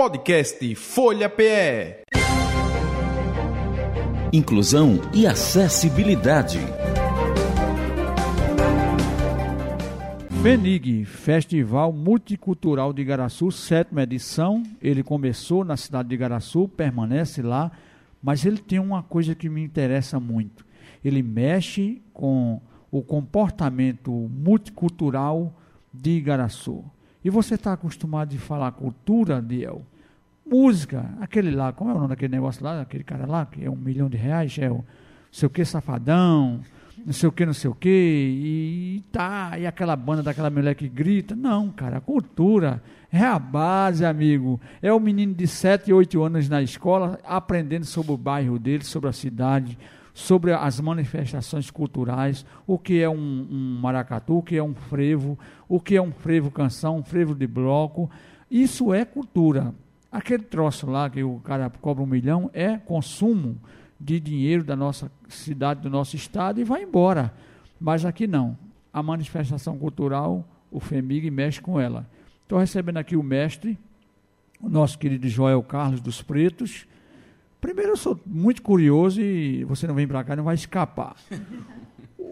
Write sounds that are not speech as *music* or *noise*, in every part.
Podcast Folha PE. Inclusão e acessibilidade. FENIG, Festival Multicultural de Igaraçu, sétima edição. Ele começou na cidade de Igaraçu, permanece lá, mas ele tem uma coisa que me interessa muito. Ele mexe com o comportamento multicultural de Igaraçu. E você está acostumado de falar cultura, Diel? Música, aquele lá, como é o nome daquele negócio lá, aquele cara lá, que é um milhão de reais, é o sei o que, safadão, não sei o que, não sei o que, e tá, e aquela banda daquela mulher que grita. Não, cara, cultura é a base, amigo. É o menino de 7, 8 anos na escola, aprendendo sobre o bairro dele, sobre a cidade, sobre as manifestações culturais, o que é um, um, maracatu, o que é um frevo, o que é um frevo canção, um frevo de bloco. Isso é cultura. Aquele troço lá que o cara cobra um milhão é consumo de dinheiro da nossa cidade, do nosso estado e vai embora. Mas aqui não. A manifestação cultural, o FEMIG mexe com ela. Estou recebendo aqui o mestre, o nosso querido Joel Carlos dos Pretos, Primeiro, eu sou muito curioso e você não vem para cá, não vai escapar. *laughs*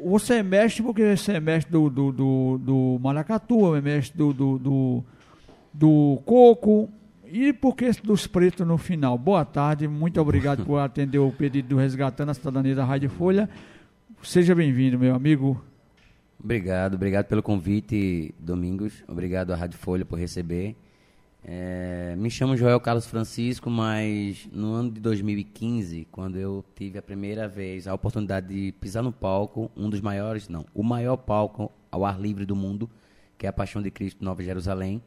Você é mestre porque você é mestre do, do, do, do maracatu, é mestre do, do, do, do coco e porque dos pretos no final. Boa tarde, muito obrigado por atender o pedido do Resgatando a Cidadania da Rádio Folha. Seja bem-vindo, meu amigo. Obrigado, obrigado pelo convite, Domingos. Obrigado à Rádio Folha por receber. É, me chamo Joel Carlos Francisco, mas no ano de 2015, quando eu tive a primeira vez a oportunidade de pisar no palco, um dos maiores, não, o maior palco ao ar livre do mundo, que é a Paixão de Cristo Nova Jerusalém.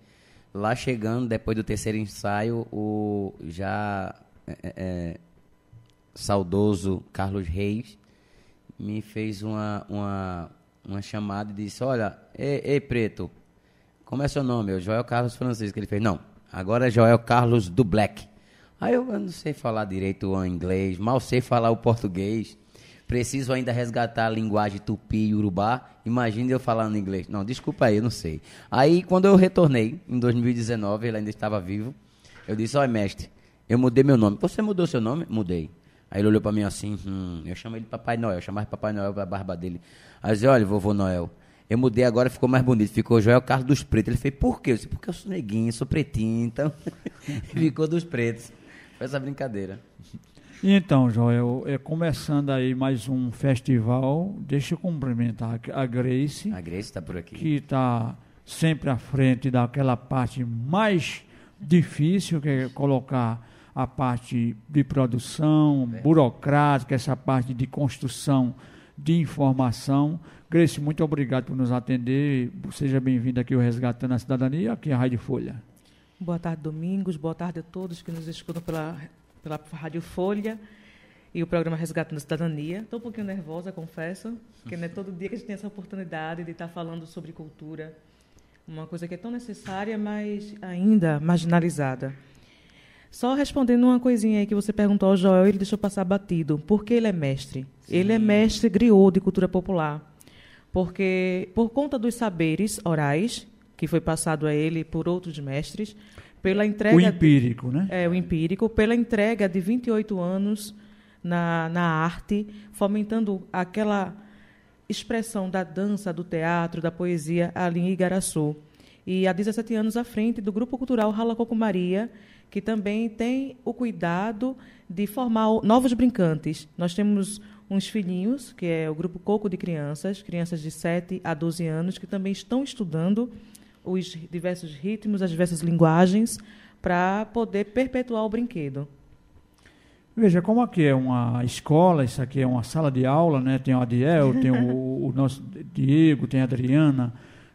Lá chegando, depois do terceiro ensaio, o já é, é, é saudoso Carlos Reis me fez uma, uma, uma chamada e disse: Olha, ei, ei preto, como é seu nome? Eu, Joel Carlos Francisco. Ele fez, não, agora é Joel Carlos do Black. Aí eu, não sei falar direito o inglês, mal sei falar o português. Preciso ainda resgatar a linguagem tupi e urubá. Imagine eu falando inglês. Não, desculpa aí, eu não sei. Aí, quando eu retornei, em 2019, ele ainda estava vivo. Eu disse, olha, mestre, eu mudei meu nome. Você mudou seu nome? Mudei. Aí ele olhou para mim assim, hum, eu chamei ele Papai Noel, eu chamava Papai Noel a barba dele. Aí eu disse, olha, vovô Noel, eu mudei agora, ficou mais bonito. Ficou Joel Carlos dos Pretos. Ele fez, por quê? Eu disse, porque eu sou neguinho, sou pretinho, então *laughs* ficou dos pretos. Foi essa brincadeira. Então, Joel, é, começando aí mais um festival, deixa eu cumprimentar a Grace. A Grace está por aqui. Que está sempre à frente daquela parte mais difícil, que é colocar a parte de produção, é. burocrática, essa parte de construção de informação. Grace, muito obrigado por nos atender. Seja bem-vindo aqui ao Resgatando a Cidadania, aqui é a Rádio Folha. Boa tarde, Domingos. Boa tarde a todos que nos escutam pela, pela Rádio Folha e o programa Resgatando a Cidadania. Estou um pouquinho nervosa, confesso, porque não é todo dia que a gente tem essa oportunidade de estar falando sobre cultura, uma coisa que é tão necessária, mas ainda marginalizada. Só respondendo uma coisinha aí que você perguntou ao Joel, ele deixou passar batido. Por que ele é mestre? Sim. Ele é mestre griot de cultura popular porque por conta dos saberes orais que foi passado a ele por outros mestres, pela entrega o empírico, de, né? É, o empírico, pela entrega de 28 anos na, na arte, fomentando aquela expressão da dança, do teatro, da poesia ali em Igaraçu. E há 17 anos à frente do Grupo Cultural Ralacoco Maria, que também tem o cuidado de formar novos brincantes. Nós temos uns filhinhos, que é o grupo Coco de Crianças, crianças de 7 a 12 anos, que também estão estudando os diversos ritmos, as diversas linguagens, para poder perpetuar o brinquedo. Veja, como aqui é uma escola, isso aqui é uma sala de aula, né? tem o Adiel, *laughs* tem o, o nosso Diego, tem a Adriana,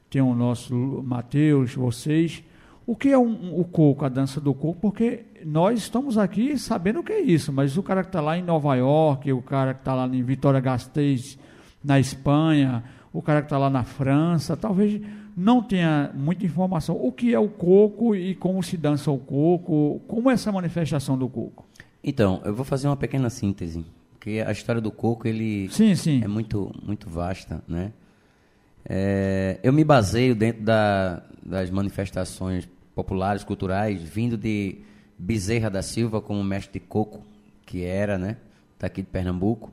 tem o nosso Matheus, vocês. O que é um, o coco, a dança do coco? Porque nós estamos aqui sabendo o que é isso, mas o cara que está lá em Nova York, o cara que está lá em Vitória Gasteiz, na Espanha, o cara que está lá na França, talvez não tenha muita informação. O que é o coco e como se dança o coco? Como é essa manifestação do coco? Então, eu vou fazer uma pequena síntese, porque a história do coco ele sim, sim. é muito muito vasta, né? É, eu me baseio dentro da, das manifestações populares, culturais, vindo de Bezerra da Silva como mestre de coco, que era, né? Daqui de Pernambuco.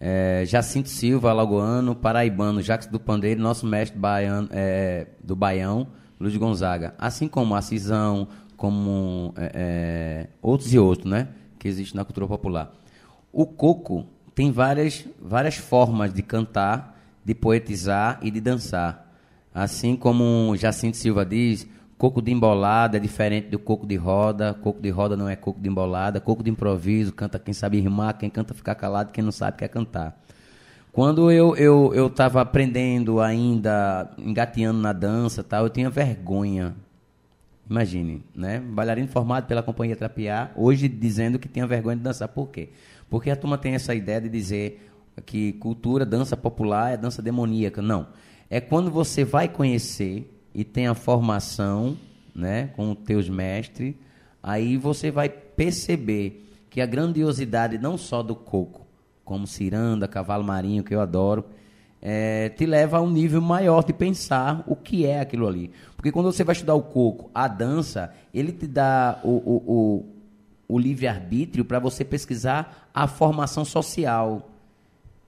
É, Jacinto Silva, alagoano, paraibano, Jacques do Pandeiro, nosso mestre baiano, é, do Baião, Luiz Gonzaga. Assim como Assisão, como é, é, outros e outros, né? Que existem na cultura popular. O coco tem várias, várias formas de cantar, de poetizar e de dançar. Assim como Jacinto Silva diz, coco de embolada é diferente do coco de roda, coco de roda não é coco de embolada, coco de improviso, canta quem sabe rimar, quem canta ficar calado, quem não sabe quer cantar. Quando eu eu eu estava aprendendo ainda, engateando na dança, tal, eu tinha vergonha. Imagine, né? Bailarino formado pela companhia Trapiá, hoje dizendo que tinha vergonha de dançar. Por quê? Porque a turma tem essa ideia de dizer que cultura, dança popular é dança demoníaca. Não. É quando você vai conhecer e tem a formação né, com os teus mestres, aí você vai perceber que a grandiosidade não só do coco, como ciranda, cavalo marinho, que eu adoro, é, te leva a um nível maior de pensar o que é aquilo ali. Porque quando você vai estudar o coco, a dança, ele te dá o, o, o, o livre-arbítrio para você pesquisar a formação social,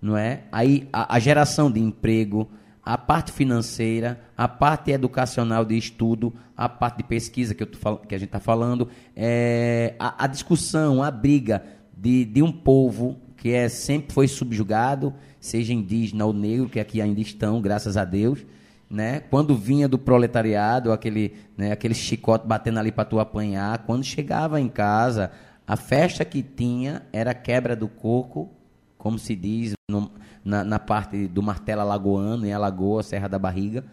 não é? Aí a, a geração de emprego, a parte financeira, a parte educacional de estudo, a parte de pesquisa que, eu tô, que a gente está falando, é, a, a, discussão, a briga de, de um povo que é, sempre foi subjugado, seja indígena ou negro, que aqui ainda estão, graças a Deus, né? Quando vinha do proletariado, aquele, né, aquele chicote batendo ali para tu apanhar, quando chegava em casa, a festa que tinha era quebra do coco, como se diz no, na, na, parte do martelo alagoano, em Alagoa, Serra da Barriga,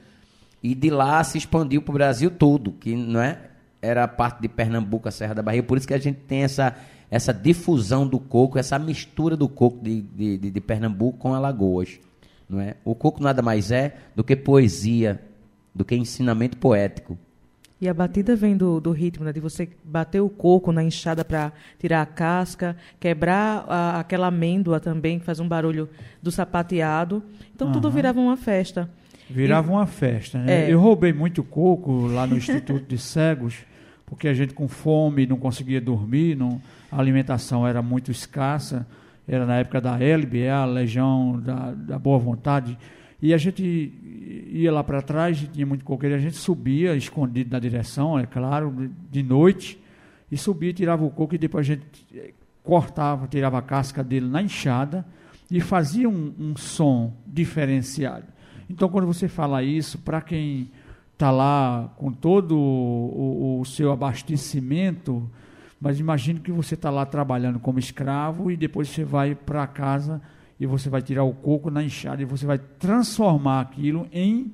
e de lá se expandiu para o Brasil todo, que não é era a parte de Pernambuco, a Serra da Barriga, por isso que a gente tem essa essa difusão do coco, essa mistura do coco de, de, de, de Pernambuco com Alagoas. Não é? O coco nada mais é do que poesia, do que ensinamento poético. E a batida vem do, do ritmo, né? de você bater o coco na enxada para tirar a casca, quebrar a, aquela amêndoa também, que faz um barulho do sapateado. Então uhum. tudo virava uma festa. Virava e, uma festa. Né? É. Eu roubei muito coco lá no Instituto de Cegos, porque a gente com fome não conseguia dormir, não, a alimentação era muito escassa era na época da LB, a Legião da, da Boa Vontade, e a gente ia lá para trás, tinha muito coqueiro, a gente subia, escondido na direção, é claro, de noite, e subia, tirava o coco, e depois a gente eh, cortava, tirava a casca dele na enxada, e fazia um, um som diferenciado. Então, quando você fala isso, para quem está lá com todo o, o, seu abastecimento, mas imagine que você está lá trabalhando como escravo e depois você vai para casa e você vai tirar o coco na enxada e você vai transformar aquilo em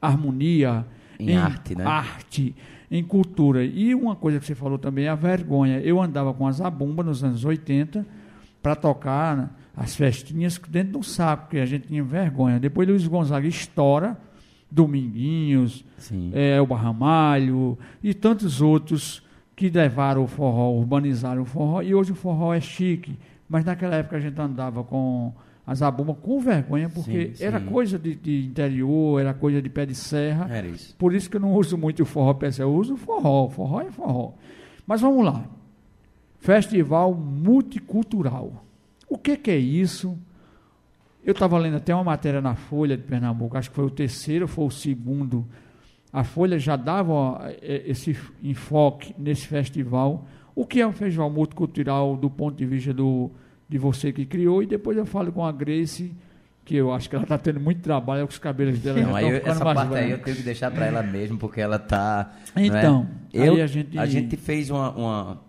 harmonia, em, em arte, né? arte, em cultura. E uma coisa que você falou também é a vergonha. Eu andava com a zabumba nos anos 80 para tocar as festinhas dentro do saco, porque a gente tinha vergonha. Depois Luiz Gonzaga estoura, Dominguinhos, é, o Barramalho e tantos outros que levaram o forró, urbanizaram o forró, e hoje o forró é chique. Mas naquela época a gente andava com a zabumba com vergonha, porque sim, sim. era coisa de, de, interior, era coisa de pé de serra. Era isso. Por isso que eu não uso muito o forró pé de serra, eu uso forró, forró é forró. Mas vamos lá. Festival multicultural. O que, que é isso? Eu estava lendo até uma matéria na Folha de Pernambuco, acho que foi o terceiro, foi o segundo a Folha já dava é, esse enfoque nesse festival. O que é um festival multicultural do ponto de vista do, de você que criou? E depois eu falo com a Grace, que eu acho que ela está tendo muito trabalho com os cabelos dela. Não, aí eu, essa parte aí eu tenho que deixar para ela mesmo, porque ela está. É? Então, é? eu, a, gente... a gente fez uma. uma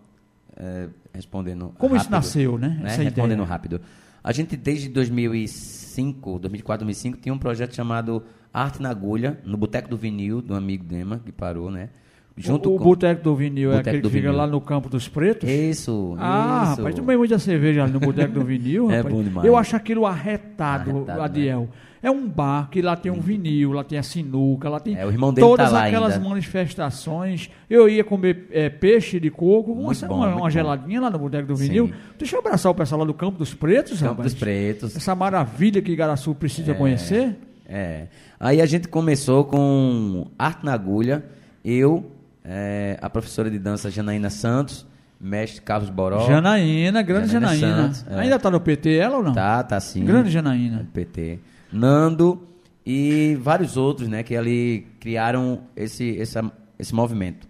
é, respondendo. Como rápido, isso nasceu, né? né? Respondendo ideia. rápido. A gente, desde 2005, 2004, 2005, tinha um projeto chamado Arte na Agulha, no Boteco do Vinil, do amigo Dema, que parou, né? Junto o, o Boteco do Vinil Boteco é aquele que fica lá no Campo dos Pretos? Isso, Ah, isso. rapaz, tomei muita cerveja ali no Boteco do Vinil, *laughs* é rapaz. bom demais. Eu acho aquilo arretado, arretado Adiel. Né? É um bar que lá tem um vinil, lá tem a sinuca, lá tem é, o irmão dele todas tá aquelas ainda. manifestações. Eu ia comer é, peixe de coco, uma, bom, uma, uma geladinha lá no Boteco do Vinil. Sim. Deixa eu abraçar o pessoal lá do Campo dos Pretos, Campo rapaz. dos Pretos. Essa maravilha que Igaraçu precisa é, conhecer. É. Aí a gente começou com arte na agulha. Eu, é, a professora de dança Janaína Santos mestre Carlos Boró. Janaína, grande Janaína Janaína. Santos, é. Ainda tá no PT ela ou não? Tá, tá sim. Grande Janaína. PT. Nando e vários outros, né, que ali criaram esse, essa, esse movimento.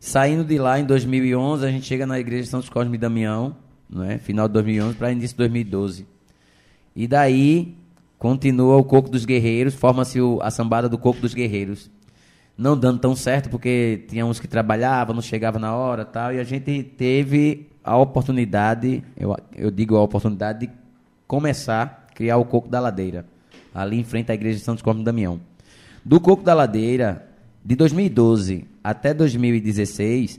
Saindo de lá em 2011, a gente chega na igreja de Santos Cosme e Damião, né, final de 2011 para início de 2012. E daí continua o Coco dos Guerreiros, forma-se a sambada do Coco dos Guerreiros. Não dando tão certo, porque tinha uns que trabalhavam, não chegava na hora tal, e a gente teve a oportunidade, eu, eu digo a oportunidade de começar a criar o Coco da Ladeira, ali em frente à igreja de Santos e Damião. Do Coco da Ladeira, de 2012 até 2016,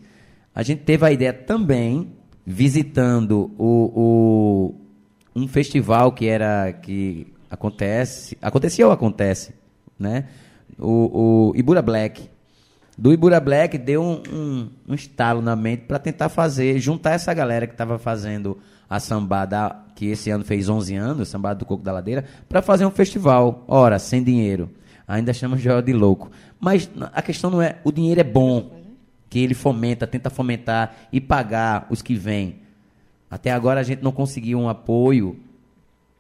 a gente teve a ideia também, visitando o, o- um festival que era que acontece, acontecia ou acontece, né? O, o Ibura Black. Do Ibura Black deu um, um, um estalo na mente para tentar fazer, juntar essa galera que estava fazendo a sambada, que esse ano fez 11 anos, sambada do Coco da Ladeira, para fazer um festival. Ora, sem dinheiro. Ainda chama Joel de louco. Mas a questão não é, o dinheiro é bom, que ele fomenta, tenta fomentar e pagar os que vêm. Até agora a gente não conseguiu um apoio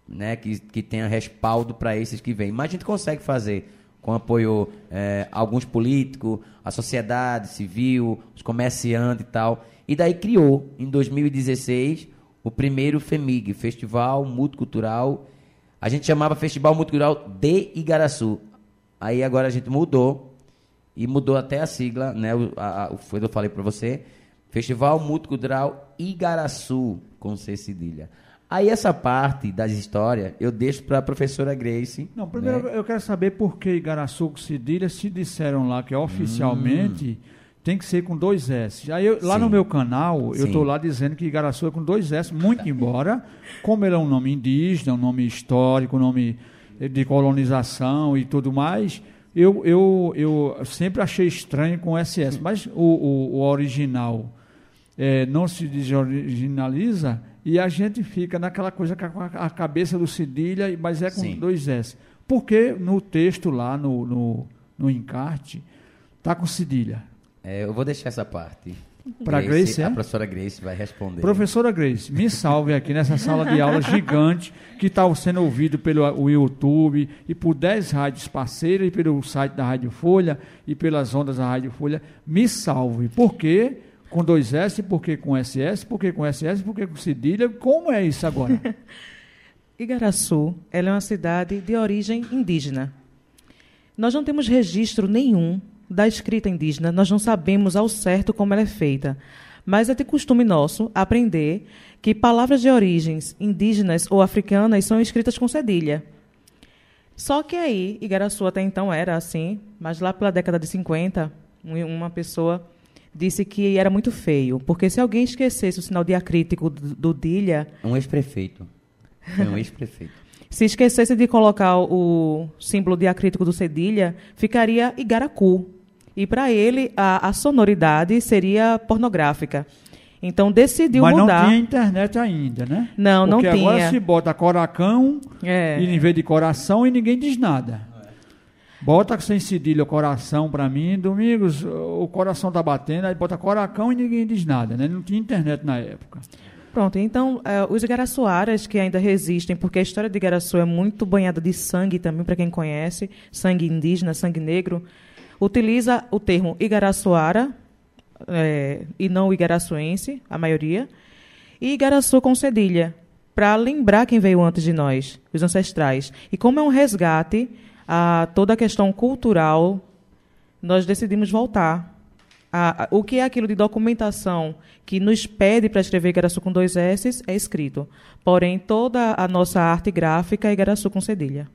né, que, que tenha respaldo para esses que vêm. Mas a gente consegue fazer com apoio eh, alguns políticos, a sociedade civil, os comerciantes e tal. E daí criou, em 2016, o primeiro FEMIG, Festival Multicultural. A gente chamava Festival Multicultural de Igaraçu. Aí agora a gente mudou e mudou até a sigla, né? O, a, a, foi o que eu falei para você. Festival Multicultural Igaraçu, com C cedilha. Aí essa parte das histórias eu deixo para a professora Grace. Não, primeiro né? eu quero saber por que Igaraçu com cedilha se disseram lá que oficialmente tem que ser com dois S. Aí eu- lá Hum. Sim. no meu canal, eu Sim. estou lá dizendo que Igaraçu é com dois S, muito embora, como ele é um nome indígena, um nome histórico, um nome de colonização e tudo mais, eu, eu, eu sempre achei estranho com SS. Mas o, o, o original é, não se desoriginaliza e a gente fica naquela coisa com a, cabeça do cedilha, mas é com Sim. dois S. Porque no texto lá, no, no, no encarte, tá com cedilha. É, eu vou deixar essa parte. Pra Grace, é? A professora Grace vai responder. Professora Grace, me salve aqui nessa sala de aula gigante que está sendo ouvido pelo YouTube e por 10 rádios parceiras e pelo site da Rádio Folha e pelas ondas da Rádio Folha. Me salve. Por quê? Com dois S, por que com SS, por que com SS, por que com cedilha? Como é isso agora? *laughs* Igaraçu ela é uma cidade de origem indígena. Nós não temos registro nenhum da escrita indígena, nós não sabemos ao certo como ela é feita. Mas é de costume nosso aprender que palavras de origens indígenas ou africanas são escritas com cedilha. Só que aí, Igaraçu até então era assim, mas lá pela década de 50, um- uma pessoa disse que era muito feio, porque se alguém esquecesse o sinal diacrítico do, do dilha, Um ex-prefeito. Foi um ex-prefeito. *laughs* se esquecesse de colocar o símbolo diacrítico do cedilha, ficaria Igaracu. E para ele, a, a sonoridade seria pornográfica. Então decidiu Mas mudar. não tinha internet ainda, né? Não, não Porque agora tinha. se bota coracão É. e em vez de coração e ninguém diz nada. Bota sem cedilha o coração para mim, Domingos, o coração tá batendo, aí bota coracão e ninguém diz nada, né? Não tinha internet na época. Pronto, então eh, os igaraçuaras que ainda resistem, porque a história de Igaraçu é muito banhada de sangue também, para quem conhece, sangue indígena, sangue negro, utiliza o termo igaraçuara eh, e não o igaraçuense, a maioria, e Igaraçu com cedilha, para lembrar quem veio antes de nós, os ancestrais. E como é um resgate a toda a questão cultural, nós decidimos voltar a- a- o que é aquilo de documentação que nos pede para escrever Igaraçu com dois S é escrito. Porém, toda a nossa arte gráfica é Igaraçu com cedilha.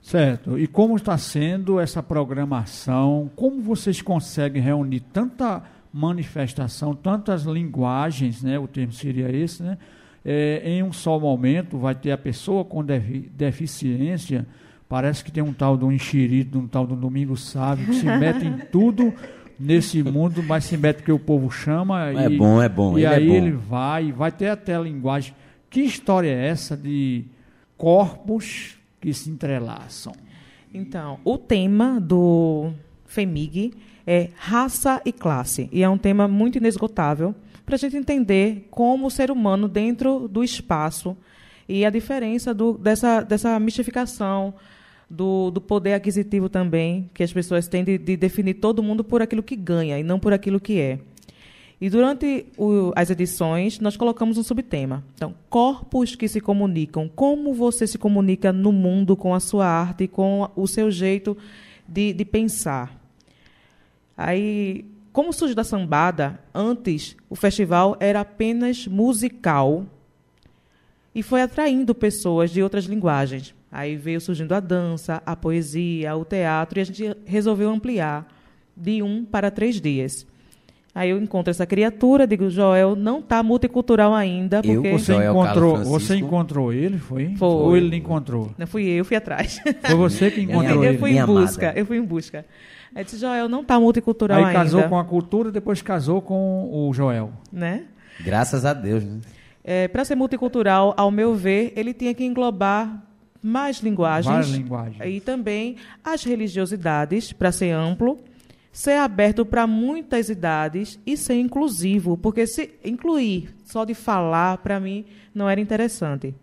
Certo. E como está sendo essa programação? Como vocês conseguem reunir tanta manifestação, tantas linguagens, né? O termo seria esse, né? É, em um só momento vai ter a pessoa com defi- deficiência. Parece que tem um tal do enxerido, um tal do Domingo Sábio, que se mete em tudo nesse mundo, mas se mete porque o povo chama. É e, bom, é bom, E ele é aí bom. ele vai, vai ter até a linguagem. Que história é essa de corpos que se entrelaçam? Então, o tema do FEMIG é raça e classe. E é um tema muito inesgotável para a gente entender como o ser humano dentro do espaço e a diferença do, dessa, dessa mistificação do, do poder aquisitivo também, que as pessoas têm de, de definir todo mundo por aquilo que ganha e não por aquilo que é. E durante o, as edições, nós colocamos um subtema. Então, corpos que se comunicam. Como você se comunica no mundo com a sua arte com o seu jeito de, de pensar. Aí, como surge da sambada, antes o festival era apenas musical e foi atraindo pessoas de outras linguagens. Aí veio surgindo a dança, a poesia, o teatro, e a gente resolveu ampliar de um para três dias. Aí eu encontro essa criatura, digo, Joel, não está multicultural ainda, porque... Você Joel encontrou, você encontrou ele, foi? Foi. Ou ele encontrou? Não fui eu, fui atrás. Foi você que *laughs* encontrou eu ele? fui Minha em busca, amada. eu fui em busca. Aí disse, Joel, não está multicultural Aí ainda. casou com a cultura, depois casou com o Joel. né? Graças a Deus, né? É, para ser multicultural, ao meu ver, ele tinha que englobar mais linguagens. Várias linguagens. E também as religiosidades, para ser amplo, ser aberto para muitas idades e ser inclusivo, porque se incluir só de falar, para mim, não era interessante.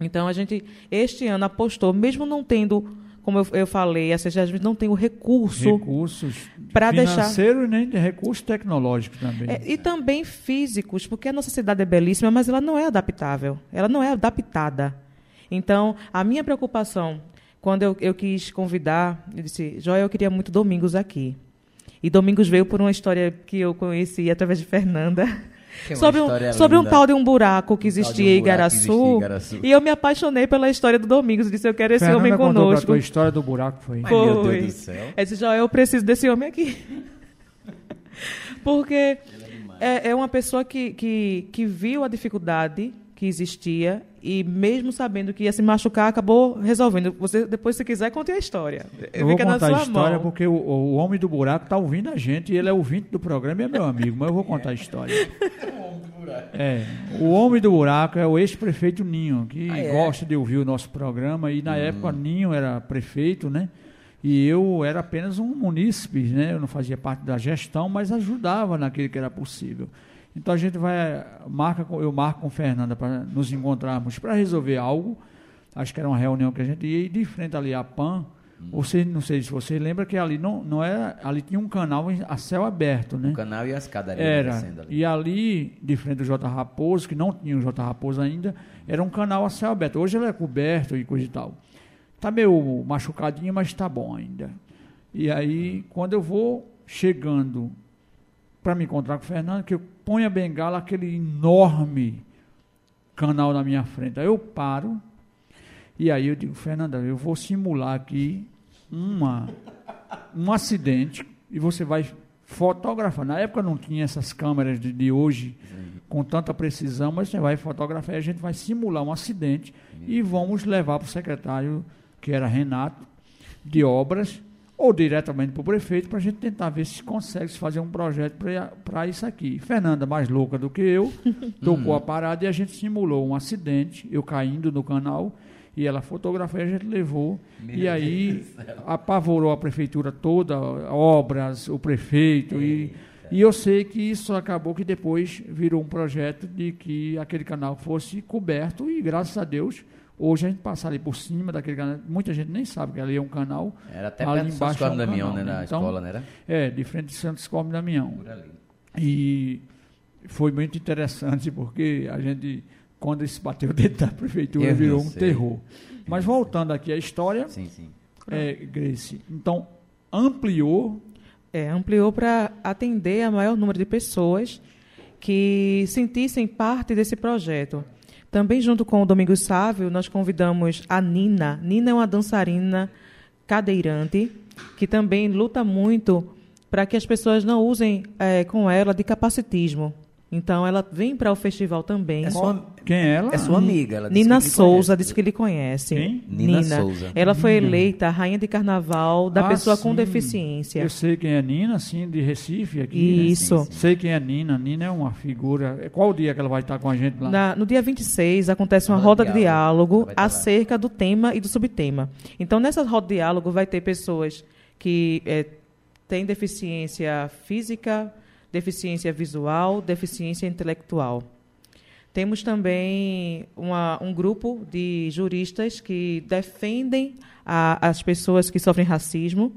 Então, a gente, este ano, apostou, mesmo não tendo, como eu, eu falei, a CGASB não tem o recurso Recursos Pra deixar- nem de recursos tecnológicos também. É, e também físicos, porque a nossa cidade é belíssima, mas ela não é adaptável. Ela não é adaptada. Então, a minha preocupação, quando eu, eu quis convidar, eu disse, Joel, eu queria muito Domingos aqui. E Domingos veio por uma história que eu conheci através de Fernanda. Que é uma sobre um, história sobre um tal de um buraco que de um existia em Igaraçu. existia. E eu me apaixonei pela história do Domingos. Disse, eu quero esse Fernanda homem conosco. tua história do buraco, foi? Ai, meu Foi. Deus do céu. Eu disse, Joel, eu preciso desse homem aqui. *laughs* Porque é, é uma pessoa que, que, que viu a dificuldade que existia e mesmo sabendo que ia se machucar, acabou resolvendo. Você depois, se quiser, conte a história. Eu vou contar sua a história mão. porque o, o homem do buraco está ouvindo a gente e ele é ouvinte do programa e é meu amigo, mas eu vou contar a história. É, o homem do buraco é o ex-prefeito Ninho, que Ah, é? gosta de ouvir o nosso programa e na época Ninho era prefeito, né? E eu era apenas um munícipe, né? Eu não fazia parte da gestão, mas ajudava naquilo que era possível. Então a gente vai marca eu marco com a Fernanda para nos encontrarmos para resolver algo. Acho que era uma reunião que a gente ia e de frente ali à PAN. Você não sei se você lembra que ali não não era, ali tinha um canal a céu aberto, né? O canal e a escadaria Era. ali. E ali, de frente do J. Raposo, que não tinha o J. Raposo ainda, era um canal a céu aberto. Hoje ele é coberto e coisa e tal. Tá meio machucadinho, mas tá bom ainda. E aí, quando eu vou chegando para me encontrar com o Fernando, que eu ponho a bengala, aquele enorme canal na minha frente. Aí eu paro e aí eu digo, Fernanda, eu vou simular aqui uma, um acidente e você vai fotografar. Na época não tinha essas câmeras de, de hoje com tanta precisão, mas você vai fotografar e a gente vai simular um acidente e vamos levar para o secretário, que era Renato, de obras, ou diretamente para o prefeito, para a gente tentar ver se consegue se fazer um projeto para isso aqui. Fernanda, mais louca do que eu, *laughs* tocou a parada e a gente simulou um acidente, eu caindo no canal, e ela fotografou e a gente levou. e aí apavorou a prefeitura toda, obras, o prefeito. E, e eu sei que isso acabou que depois virou um projeto de que aquele canal fosse coberto e graças a Deus. Hoje a gente passa ali por cima daquele canal. Muita gente nem sabe que ali é um canal. Era até ali perto do embaixo Santos é um Damião, canal, né? né? Na Então, escola, não era? É, de frente de Santos Cosme Damião. Por ali. E foi muito interessante porque a gente, quando se bateu *laughs* dentro da prefeitura, Eu virou um sei. terror. Mas voltando aqui à história, Sim, sim. é, Grace, então ampliou, É, ampliou para atender a maior número de pessoas que sentissem parte desse projeto. Também, junto com o Domingos Sávio, nós convidamos a Nina. Nina é uma dançarina cadeirante que também luta muito para que as pessoas não usem eh, com ela de capacitismo. Então, ela vem para o festival também. É sua, quem é ela? é sua amiga. Ela disse Nina Souza conhece. disse que ele conhece. Quem? Nina Souza. Ela foi eleita rainha de carnaval da Ah, pessoa com sim. deficiência. Eu sei quem é Nina, sim, de Recife aqui. né? Isso. Sim, sim. Sei quem é Nina. Nina é uma figura. é, Qual o dia que ela vai estar com a gente lá? Na- no dia 26 acontece uma Roda roda de de diálogo. diálogo acerca do tema e do subtema. Então, nessa roda de diálogo vai ter pessoas que eh, tem deficiência física, deficiência visual, deficiência intelectual. Temos também uma, um grupo de juristas que defendem a, as pessoas que sofrem racismo,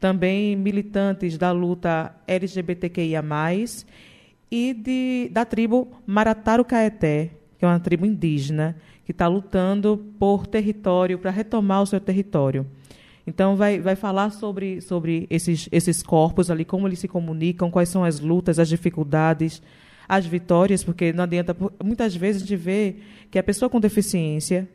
também militantes da luta LGBTQIA+, e de, da tribo Marataru Caeté, que é uma tribo indígena, que está lutando por território, para retomar o seu território. Então, vai, vai falar sobre, sobre esses, esses corpos ali, como eles se comunicam, quais são as lutas, as dificuldades, as vitórias, porque não adianta. Muitas vezes a gente vê que a pessoa com deficiência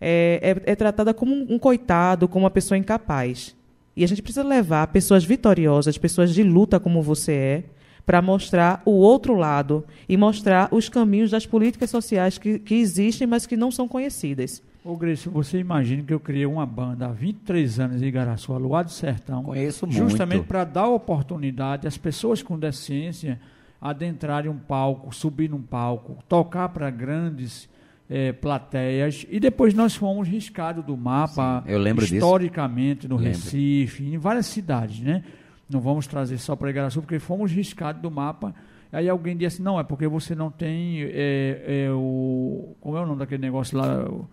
é, é, é tratada como um, coitado, como uma pessoa incapaz. E a gente precisa levar pessoas vitoriosas, pessoas de luta como você é, para mostrar o outro lado e mostrar os caminhos das políticas sociais que, que existem, mas que não são conhecidas. Ô Grécio, você imagina que eu criei uma banda há 23 anos em Igaraçu, Luar do Sertão. Conheço muito. Justamente para dar oportunidade às pessoas com deficiência adentrarem um palco, subir num palco, tocar para grandes é, plateias. E depois nós fomos riscados do mapa, Sim, eu lembro historicamente, disso. no lembro. Recife, em várias cidades, né? Não vamos trazer só para Igaraçu, porque fomos riscados do mapa. Aí alguém disse, não, é porque você não tem é, é, o... Como é o nome daquele negócio lá? O,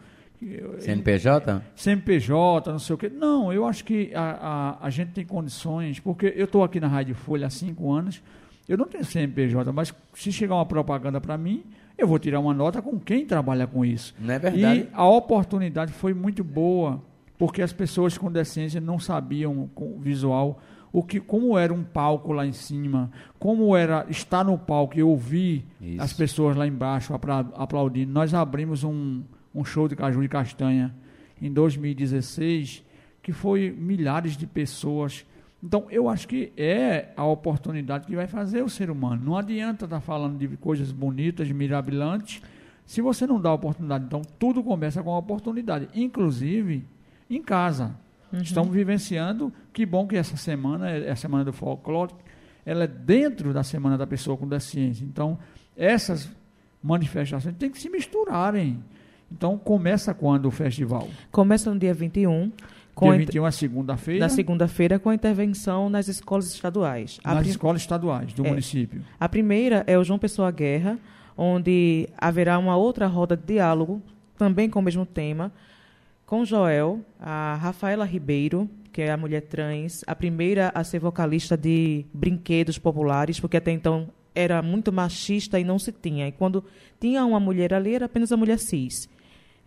CNPJ? CNPJ, não sei o quê. Não, eu acho que a, a, a gente tem condições, porque eu estou aqui na Rádio Folha há cinco anos, eu não tenho CNPJ, mas se chegar uma propaganda para mim, eu vou tirar uma nota com quem trabalha com isso. Não é verdade? E a oportunidade foi muito boa, porque as pessoas com deficiência não sabiam com visual o que, como era um palco lá em cima, como era estar no palco e ouvir Isso. as pessoas lá embaixo apla- aplaudindo. Nós abrimos um, um show de caju e castanha em 2016, que foi milhares de pessoas. Então, eu acho que é a oportunidade que vai fazer o ser humano. Não adianta estar falando de coisas bonitas, mirabilantes, se você não dá oportunidade. Então, tudo começa com a oportunidade, inclusive em casa. Estamos vivenciando, que bom que essa semana é a semana do folclore, ela é dentro da semana da pessoa com deficiência. Então, essas manifestações têm que se misturarem. Então, começa quando o festival? Começa no dia 21, com Dia a inter- 21 é segunda-feira, na segunda-feira, com a intervenção nas escolas estaduais. A nas prim- escolas estaduais do É. município. A primeira é o João Pessoa Guerra, onde haverá uma outra roda de diálogo, também com o mesmo tema, com Joel, a Rafaela Ribeiro, que é a mulher trans, a primeira a ser vocalista de brinquedos populares, porque até então era muito machista e não se tinha. E quando tinha uma mulher ali, era apenas a mulher cis.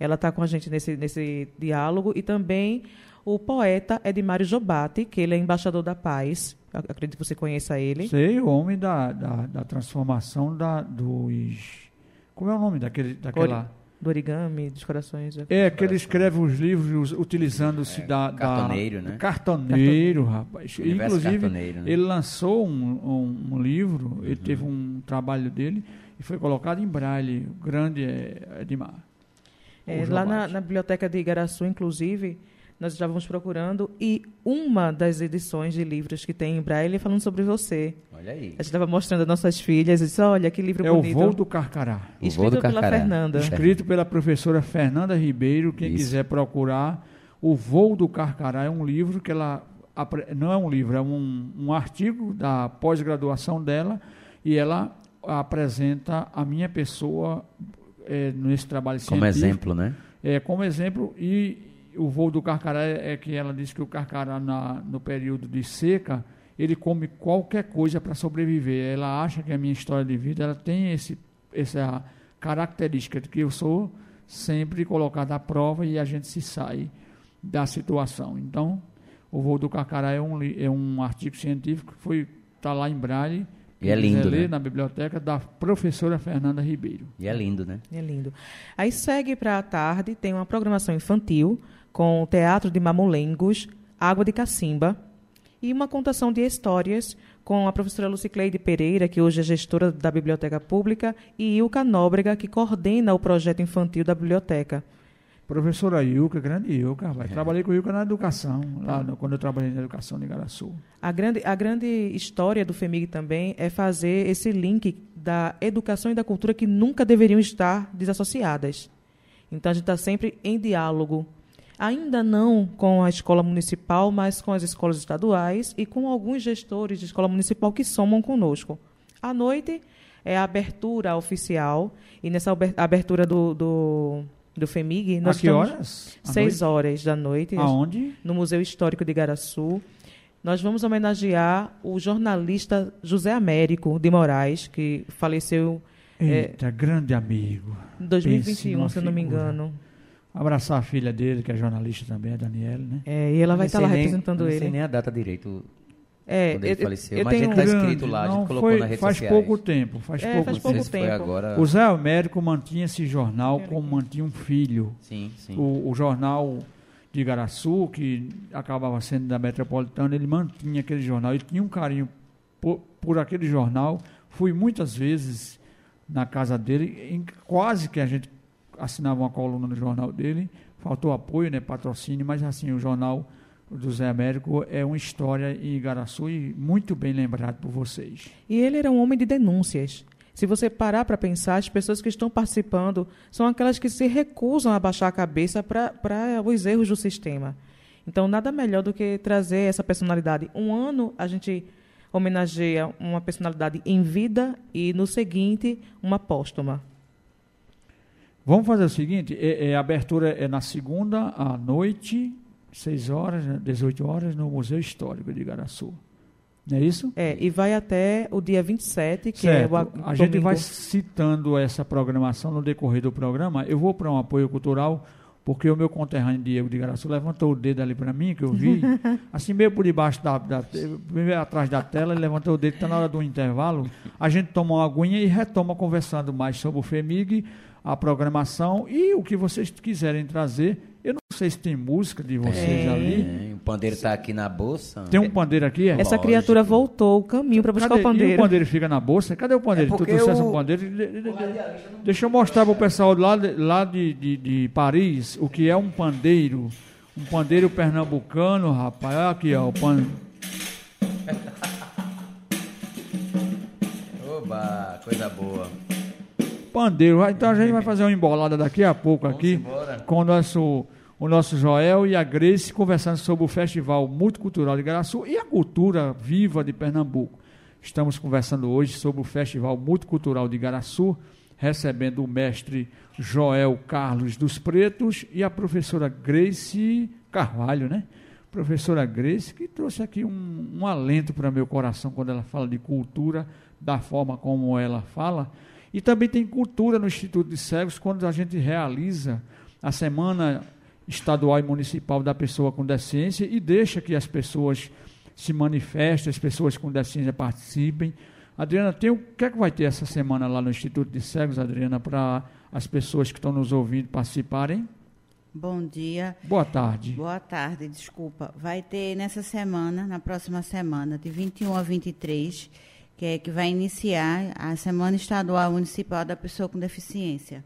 Ela está com a gente nesse, nesse diálogo. E também o poeta Edmário Jobati, que ele é embaixador da paz. Ac- Acredito que você conheça ele. Sei, o homem da, da, da transformação da, dos... Como é o nome daquele, daquela... do origami, dos corações. É, que ele escreve os livros utilizando-se da, da- cartoneiro, né? do Cartoneiro, rapaz. Inclusive, cartoneiro, né? ele lançou um, um- um livro, ele teve um trabalho dele e foi colocado em braille. O grande é Edmar. É, O lá na, na biblioteca de Igaraçu, inclusive, nós estávamos procurando e uma das edições de livros que tem em braille é falando sobre você. Olha aí. A gente estava mostrando às nossas filhas e disse, olha que livro É o bonito. Voo do Carcará. O Voo Escrito do pela Carcará. Fernanda. Escrito pela professora Fernanda Ribeiro. Quem Isso. quiser procurar, O Voo do Carcará é um livro que ela. Não é um livro, é um, um artigo da pós-graduação dela e ela apresenta a minha pessoa eh, nesse trabalho Como exemplo, né? É, como exemplo, e o voo do carcará é é que ela disse que o carcará na, no período de seca, ele come qualquer coisa para sobreviver. Ela acha que a minha história de vida ela tem esse, essa característica de que eu sou sempre colocado à prova e a gente se sai da situação. Então, o voo do carcará é um, é um artigo científico que foi está lá em Braille. E é lindo, ler né? na biblioteca da professora Fernanda Ribeiro. E é lindo, né? É lindo. Aí segue para a tarde, tem uma programação infantil com o Teatro de Mamulengos, Água de Cacimba e uma contação de histórias com a professora Lucicleide Pereira, que hoje é gestora da Biblioteca Pública, e Ilka Nóbrega, que coordena o projeto infantil da biblioteca. Professora Ilka, grande Ilka, rapaz. É. Trabalhei com Ilka na educação, lá no- quando eu trabalhei na educação de Igaraçu. A grande, a grande história do FEMIG também é fazer esse link da educação e da cultura que nunca deveriam estar desassociadas. Então, a gente está sempre em diálogo. ainda não com a escola municipal, mas com as escolas estaduais e com alguns gestores de escola municipal que somam conosco. À noite é a abertura oficial, e nessa abertura do, do, do FEMIG, nós a que horas? Seis horas da noite. Aonde? No Museu Histórico de Igaraçu. Nós vamos homenagear o jornalista José Américo de Moraes, que faleceu. Eita, é, grande amigo. Em 2021, se eu não me engano. Abraçar a filha dele, que é jornalista também, a Daniela, né? É, e ela vai estar lá nem, representando ele. Não sei nem a data direito é, quando ele eu, faleceu, eu mas tenho... está escrito lá, não, a gente colocou foi, na rede faz sociais. pouco tempo, faz é, pouco faz tempo. pouco tempo. Agora... O Zé Américo mantinha esse jornal como mantinha um filho. Sim, sim. O, o jornal de Igaraçu, que acabava sendo da Metropolitana, ele mantinha aquele jornal, ele tinha um carinho por, por aquele jornal. Fui muitas vezes na casa dele, em, quase que a gente assinava uma coluna no jornal dele, faltou apoio, né, patrocínio, mas assim, o jornal do Zé Américo é uma história em Igaraçu e muito bem lembrado por vocês. E ele era um homem de denúncias. Se você parar para pensar, as pessoas que estão participando são aquelas que se recusam a baixar a cabeça para os erros do sistema. Então, nada melhor do que trazer essa personalidade. Um ano a gente homenageia uma personalidade em vida e, no seguinte, uma póstuma. Vamos fazer o seguinte: é, é, a abertura é na segunda à noite 6 horas, 18 né, horas, no Museu Histórico de Igaraçu. Não é isso? É, e vai até o dia 27, que certo. é o A gente vai citando essa programação no decorrer do programa. Eu vou para um apoio cultural, porque o meu conterrâneo Diego de Igaraçu levantou o dedo ali para mim, que eu vi, *laughs* assim meio por debaixo da, da meio atrás da tela, ele levantou o dedo, está na hora do intervalo. A gente toma uma aguinha e retoma conversando mais sobre o FEMIG, a programação e o que vocês quiserem trazer eu não sei se tem música de vocês é. ali. O pandeiro está aqui na bolsa. Tem um pandeiro aqui? É? Essa criatura voltou o caminho para buscar Cadê? o pandeiro. E o pandeiro fica na bolsa? Cadê o pandeiro? É tu trouxesse o... um pandeiro? Deixa eu mostrar para o pessoal lá, de, lá de, de, de, Paris o que é um pandeiro. Um pandeiro pernambucano, rapaz. Olha aqui, ó, o pan... Oba, coisa boa pandeiro. Então a gente vai fazer uma embolada daqui a pouco aqui com o nosso, o nosso Joel e a Grace conversando sobre o Festival Multicultural de Igaraçu e a cultura viva de Pernambuco. Estamos conversando hoje sobre o Festival Multicultural de Igaraçu, recebendo o mestre Joel Carlos dos Pretos e a professora Grace Carvalho, né? Professora Grace, que trouxe aqui um, um alento para meu coração quando ela fala de cultura, da forma como ela fala. E também tem cultura no Instituto de Cegos, quando a gente realiza a Semana Estadual e Municipal da Pessoa com Deficiência e deixa que as pessoas se manifestem, as pessoas com deficiência participem. Adriana, tem o que é que vai ter essa semana lá no Instituto de Cegos, Adriana, para as pessoas que estão nos ouvindo participarem? Bom dia. Boa tarde. Boa tarde, desculpa. Vai ter nessa semana, na próxima semana, de 21 a 23, que é que vai iniciar a Semana Estadual Municipal da Pessoa com Deficiência.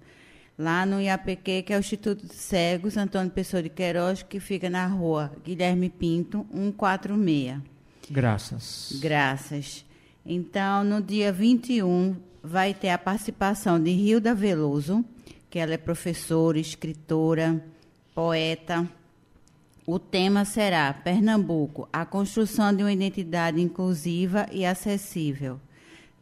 Lá no IAPQ, que é o Instituto de Cegos, Antônio Pessoa de Queiroz, que fica na rua Guilherme Pinto, 146. Graças. Graças. Então, no dia 21, vai ter a participação de Hilda Veloso, que ela é professora, escritora, poeta, o tema será Pernambuco, a construção de uma identidade inclusiva e acessível.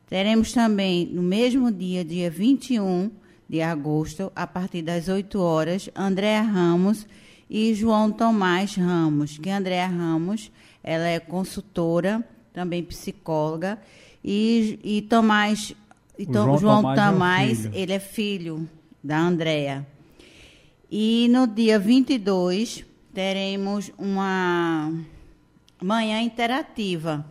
Teremos também, no mesmo dia, dia 21 de agosto, a partir das 8 horas, Andréa Ramos e João Tomás Ramos, que Andréa Ramos, ela é consultora, também psicóloga, e, e Tomás, e João, João Tomás, Tomás é ele é filho da Andréa. E no dia 22, teremos uma manhã interativa.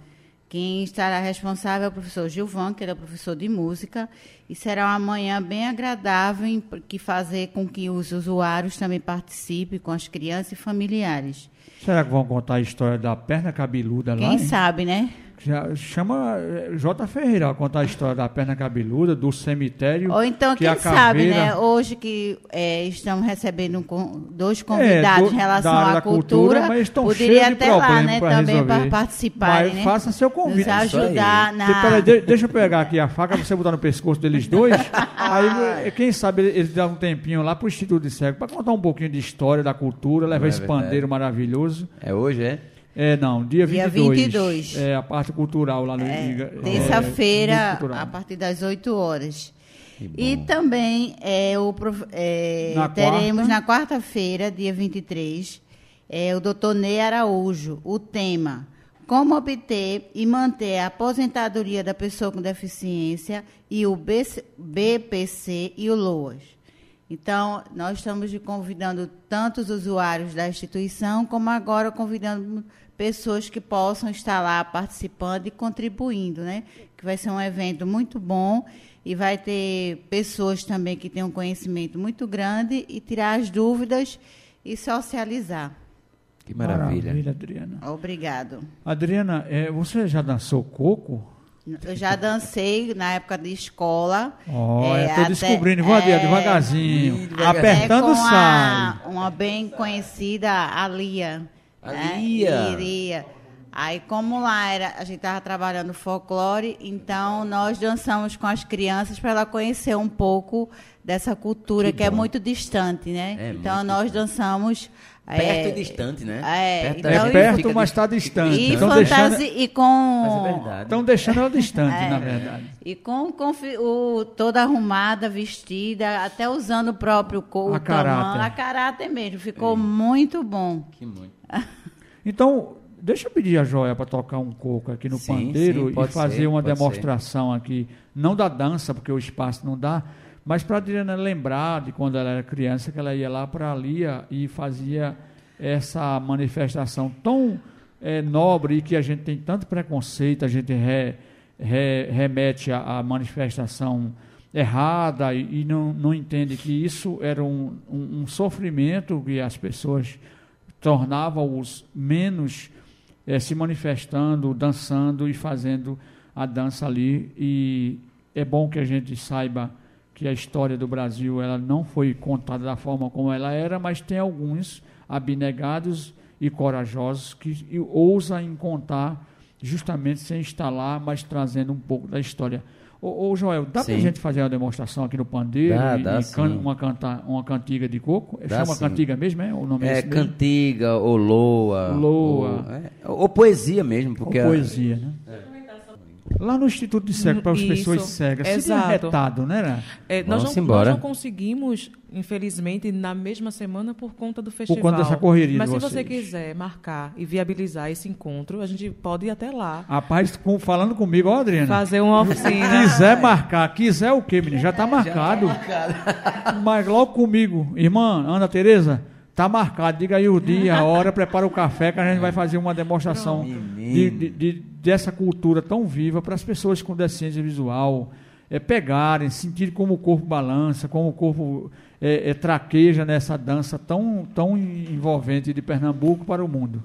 Quem estará responsável é o professor Gilvan, que ele é professor de música, e será uma manhã bem agradável, que fazer com que os usuários também participem com as crianças e familiares. Será que vão contar a história da perna cabeluda Quem lá? Quem sabe, né? Já chama eh, J. Ferreira a contar a história da perna cabeluda, do cemitério. Ou então, que quem a sabe, caveira- né? Hoje que é, estamos recebendo um dois convidados É, do- em relação à cultura, mas estão poderia cheios de até lá, né? pra Também para participarem, Mas né? faça seu convite. Nos ajudar na... Que, peraí, de- deixa eu pegar aqui a faca pra você botar no pescoço deles *laughs* dois. aí, eh, quem sabe, eles dão um tempinho lá pro Instituto de Cego pra contar um pouquinho de história da cultura, levar é esse verdade. pandeiro maravilhoso. É hoje, é? É, não, dia 22. Dia 22. É, a parte cultural lá no. É, é, Terça-feira, Cultural. a partir das 8 horas. E também é, o, é, Na teremos quarta? na quarta-feira, dia 23, é, o doutor Ney Araújo, o tema Como obter e manter a aposentadoria da pessoa com deficiência e o BC BPC e o LOAS. Então, nós estamos convidando tantos usuários da instituição, como agora convidando pessoas que possam estar lá participando e contribuindo, né? Que vai ser um evento muito bom e vai ter pessoas também que têm um conhecimento muito grande e tirar as dúvidas e socializar. Que maravilha. Adriana. Obrigado. Adriana, é, você já dançou coco? Eu já dancei na época de escola. Olha, É, tô até- descobrindo, vou é, devagarzinho. Apertando é com sai. a- uma bem conhecida, a Lia. A né? Lia. Iria. Aí, como lá era, a gente estava trabalhando folclore, então nós dançamos com as crianças para ela conhecer um pouco dessa cultura Que que, é muito distante, né? É então nós dançamos Perto é, e distante, né? é, Perto então, É perto, mas está distante. e Estão fantasia deixando, e com é estão deixando ela distante, É. na verdade. E com, com o, toda arrumada, vestida, até usando o próprio corpo, A caráter. a caráter mesmo. Ficou muito bom. Que muito. *laughs* Então, deixa eu pedir a Joia para tocar um coco aqui no Sim, pandeiro sim, e fazer ser, uma demonstração aqui, não da dança, porque o espaço não dá, mas para Adriana lembrar de quando ela era criança, que ela ia lá para Lia e fazia essa manifestação tão eh, nobre e que a gente tem tanto preconceito, a gente re- re- remete à, manifestação errada e, e não, não entende que isso era um, um, um sofrimento que as pessoas tornavam-os menos eh, se manifestando, dançando e fazendo a dança ali. E é bom que a gente saiba que a história do Brasil ela não foi contada da forma como ela era, mas tem alguns abnegados e corajosos que ousam em contar justamente sem lá, mas trazendo um pouco da história. Ô, ô Joel, dá pra Sim. gente fazer uma demonstração aqui no pandeiro Dá, e, dá e can- uma, canta, uma cantiga de coco? Dá Chama sim. cantiga mesmo, é? O nome É cantiga, ou loa. Loa. Ou, é, ou poesia mesmo, Ou porque... a- poesia, né? Lá no Instituto de Cego, para as pessoas cegas, seria exato. retado, né? É, nós, não, embora. nós não conseguimos, infelizmente, na mesma semana por conta do festival. conta dessa correria Mas de se você vocês. quiser marcar e viabilizar esse encontro, a gente pode ir até lá. Rapaz, com- falando comigo, ó, Adriana. Fazer uma oficina. Quiser marcar, quiser o quê, menino? Já está marcado. *laughs* Mas logo comigo, irmã Ana Tereza, tá marcado. Diga aí o dia, a hora, prepara o café que a gente vai fazer uma demonstração de, de- de- dessa cultura tão viva para as pessoas com deficiência visual é, pegarem, sentirem como o corpo balança, como o corpo é, é, traqueja nessa dança tão, tão envolvente de Pernambuco para o mundo.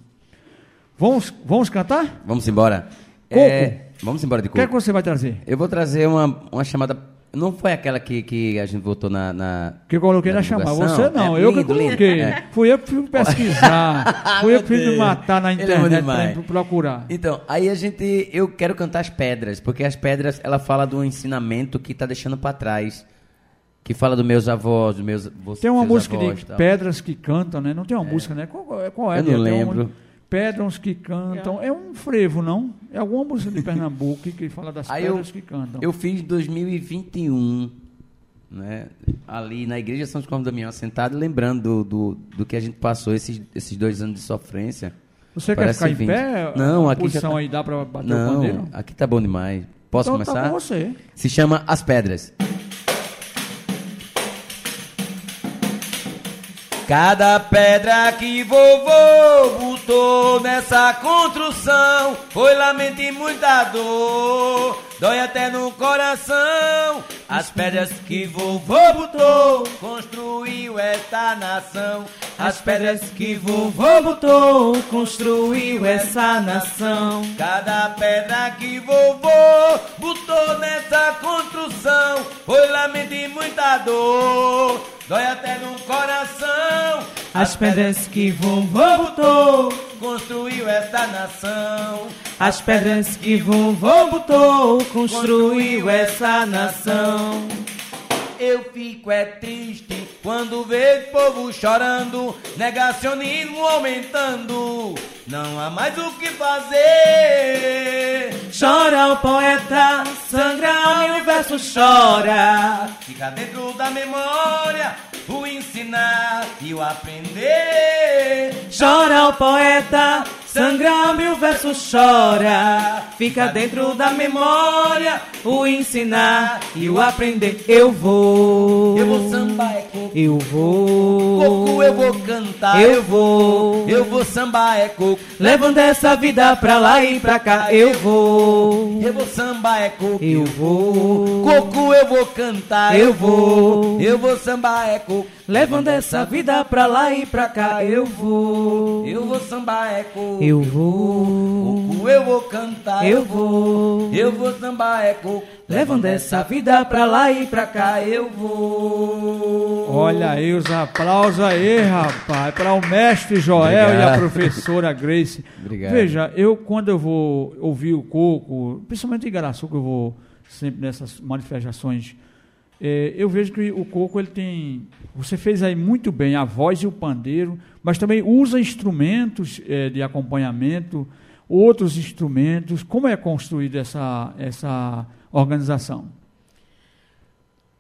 Vamos, vamos cantar? Vamos embora. Coco. É, vamos embora de O que é coco. que você vai trazer? Eu vou trazer uma, uma chamada... Não foi aquela que, que a gente votou na... na... Que eu coloquei na, Na chamada. Você não, É eu que lindo, lindo. coloquei. É. Fui eu que fui pesquisar. *laughs* fui eu que fui me matar na é internet demais. para procurar. Então, aí a gente... Eu quero cantar as pedras, porque as pedras, ela fala do ensinamento que tá deixando para trás. Que fala dos meus avós, dos meus... Tem uma música avós, de pedras que cantam, né? Não tem uma música, né? Qual, qual é? Eu não uma- lembro. Pedras que cantam. É um frevo, não? É alguma música de Pernambuco que, fala das Aí eu- pedras que cantam. Eu fiz 2021, né? Ali na igreja São João Damião, sentado, lembrando do, do, do que a gente passou esses, esses dois anos de sofrência. Você quer Parece ficar em 20. pé? Não, a aqui posição tá- aí dá para bater o pandeiro? Não, aqui tá bom demais. Posso então tá começar? com você. Se chama As Pedras. Cada pedra que vovô botou nessa construção foi lamento e muita dor, dói até no coração. As pedras que vovô botou, construiu esta nação. As pedras que vovô botou, construiu essa nação. Cada pedra que vovô botou nessa construção, foi lamento e muita dor, dói até no coração. As pedras que vovô botou, construiu esta nação. As pedras que vovô botou, construiu essa nação. Eu fico é triste quando vejo povo chorando, negacionismo aumentando. Não há mais o que fazer. Chora o poeta, sangra o universo chora. Fica dentro da memória o ensinar e o aprender. Chora o poeta, sangra mil versos chora. Fica dentro da memória o ensinar e o aprender. Eu vou, Eu vou sambar é. Eu vou, Coco eu vou cantar. eu vou, Eu vou sambar é coco. levando essa vida pra lá e pra cá. Eu vou, Eu vou sambar é coco. eu vou, Coco eu vou cantar. Eu vou. Eu vou sambar é coco. levando essa vida pra lá e pra cá. Eu vou, Eu vou sambar é coco. eu vou, Coco eu vou cantar. eu vou. Eu vou sambar é coco. Levando essa vida pra lá e pra cá, eu vou. Olha aí os aplausos aí, rapaz, para o mestre Joel e a Obrigado. professora Grace. Obrigado. Veja, eu quando eu vou ouvir o Coco, principalmente em Igaraçu, que eu vou sempre nessas manifestações, eh, eu vejo que o Coco ele tem, você fez aí muito bem a voz e o pandeiro, mas também usa instrumentos eh, de acompanhamento, outros instrumentos. Como é construída essa essa organização?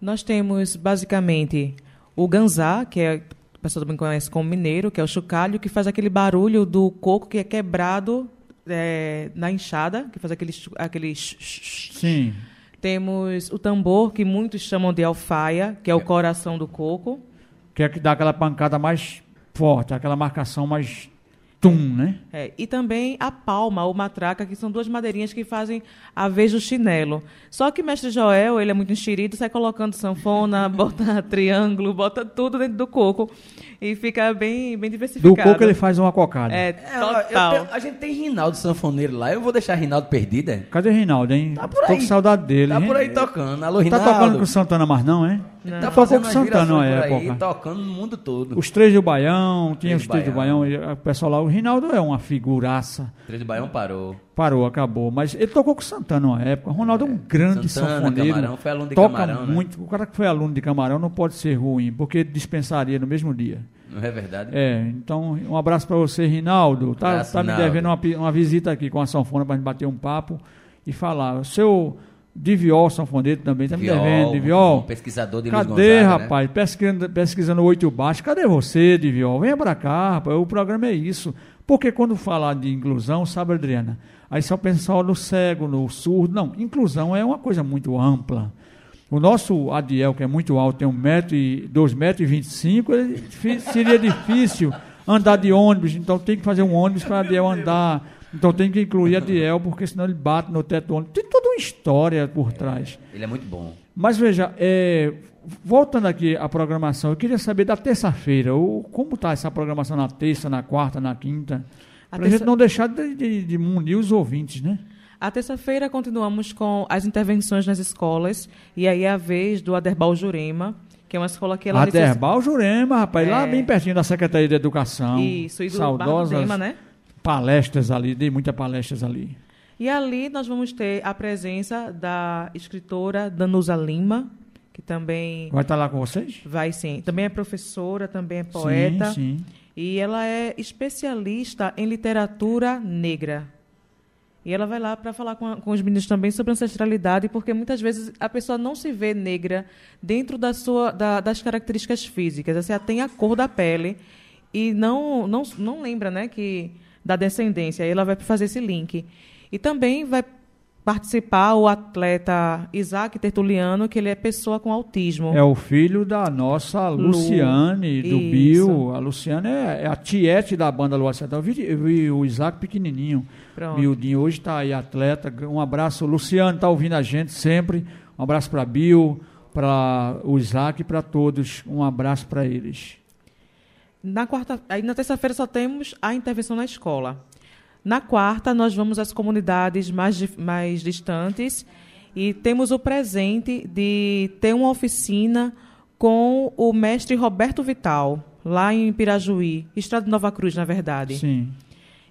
Nós temos basicamente o ganzá, que é, o pessoal também conhece como mineiro, que é o chocalho, que faz aquele barulho do coco que é quebrado é, na enxada, que faz aquele, aquele. Sim. Temos o tambor, que muitos chamam de alfaia, que é o coração do coco. que é que dá aquela pancada mais forte, aquela marcação mais tum, né? É, e também a palma ou matraca, que são duas madeirinhas que fazem a vez do chinelo. Só que mestre Joel, ele é muito enxerido, sai colocando sanfona, *laughs* bota triângulo, bota tudo dentro do coco e fica bem, bem Do diversificado. coco ele faz uma cocada. É, É, eu total. tenho- a gente tem Rinaldo Sanfoneiro lá. Eu vou deixar Rinaldo perdido, é? Cadê Reinaldo, hein? Tá por Tô aí. com saudade dele, Tá hein? por aí tocando. Alô, Tá Rinaldo. tocando com o Santana mais não, é? Não. Tá Tocou fazendo com umas Santana uma por aí, época. tocando no mundo todo. Os três do Baião, tinha Três os do três do Baião. Baião, e o pessoal lá, o Reinaldo é uma figuraça. Três do Baião parou. Parou, acabou. Mas ele tocou com o Santana uma época. O Ronaldo é um grande Santana, sanfoneiro. Camarão, foi aluno de toca Camarão, né? muito. O cara que foi aluno de Camarão não pode ser ruim, porque dispensaria no mesmo dia. Não é verdade? É, então um abraço para você, Rinaldo. Tá, Abraço, tá me Rinaldo. devendo uma, uma visita aqui com a sanfona para gente bater um papo e falar. O seu Diviol sanfoneiro também tá me devendo, um Diviol. pesquisador de Luiz Cadê, Gonzaga, né? rapaz? Pesquisando, pesquisando oito baixo. Cadê você, Diviol? Venha para cá, rapaz. O programa é isso. Porque quando falar de inclusão, sabe, Adriana? Aí só pensa só no cego, no surdo. Não, inclusão é uma coisa muito ampla. O nosso Adiel, que é muito alto, tem um metro e, dois metros e e ele seria difícil andar de ônibus, então tem que fazer um ônibus para Adiel andar. Então tem que incluir Adiel, porque senão ele bate no teto do ônibus. Tem toda uma história por trás. Ele é muito bom. Mas veja, é, voltando aqui à programação, eu queria saber da terça-feira, o- como está essa programação na terça, na quarta, na quinta? A Para a gente terça- não deixar de, de, de munir os ouvintes, né? A terça-feira continuamos com as intervenções nas escolas e aí é a vez do Aderbal Jurema, que é uma escola que ela Aderbal Jurema, rapaz, lá É. bem pertinho da Secretaria de Educação. Isso, e do Barro do Saudosas Dema, né? Palestras ali, dei muitas palestras ali. E ali nós vamos ter a presença da escritora Danusa Lima, que também Vai estar lá com vocês? vai sim, também é professora, também é poeta. Sim, sim. E ela é especialista em literatura negra. E ela vai lá para falar com, a- com os meninos também sobre ancestralidade, porque muitas vezes a pessoa não se vê negra dentro da sua, da- das características físicas. Assim, ela tem a cor da pele e não, não, não lembra né, que da descendência. Aí ela vai fazer esse link. E também vai participar o atleta Isaac Tertuliano, que ele é pessoa com autismo. É o filho da nossa Lu. Luciane, do Isso. Bill. A Luciane é, é a tiete da banda Lua Central. Eu vi, eu vi o Isaac pequenininho, Pronto. miudinho. Hoje está aí atleta. Um abraço. Luciane está ouvindo a gente sempre. Um abraço para Bill. para o Isaac e para todos. Um abraço para eles. Na quarta, aí na terça-feira só temos a intervenção na escola. Na quarta, nós vamos às comunidades mais, mais distantes e temos o presente de ter uma oficina com o mestre Roberto Vital, lá em Pirajuí, Estado de Nova Cruz, na verdade. Sim.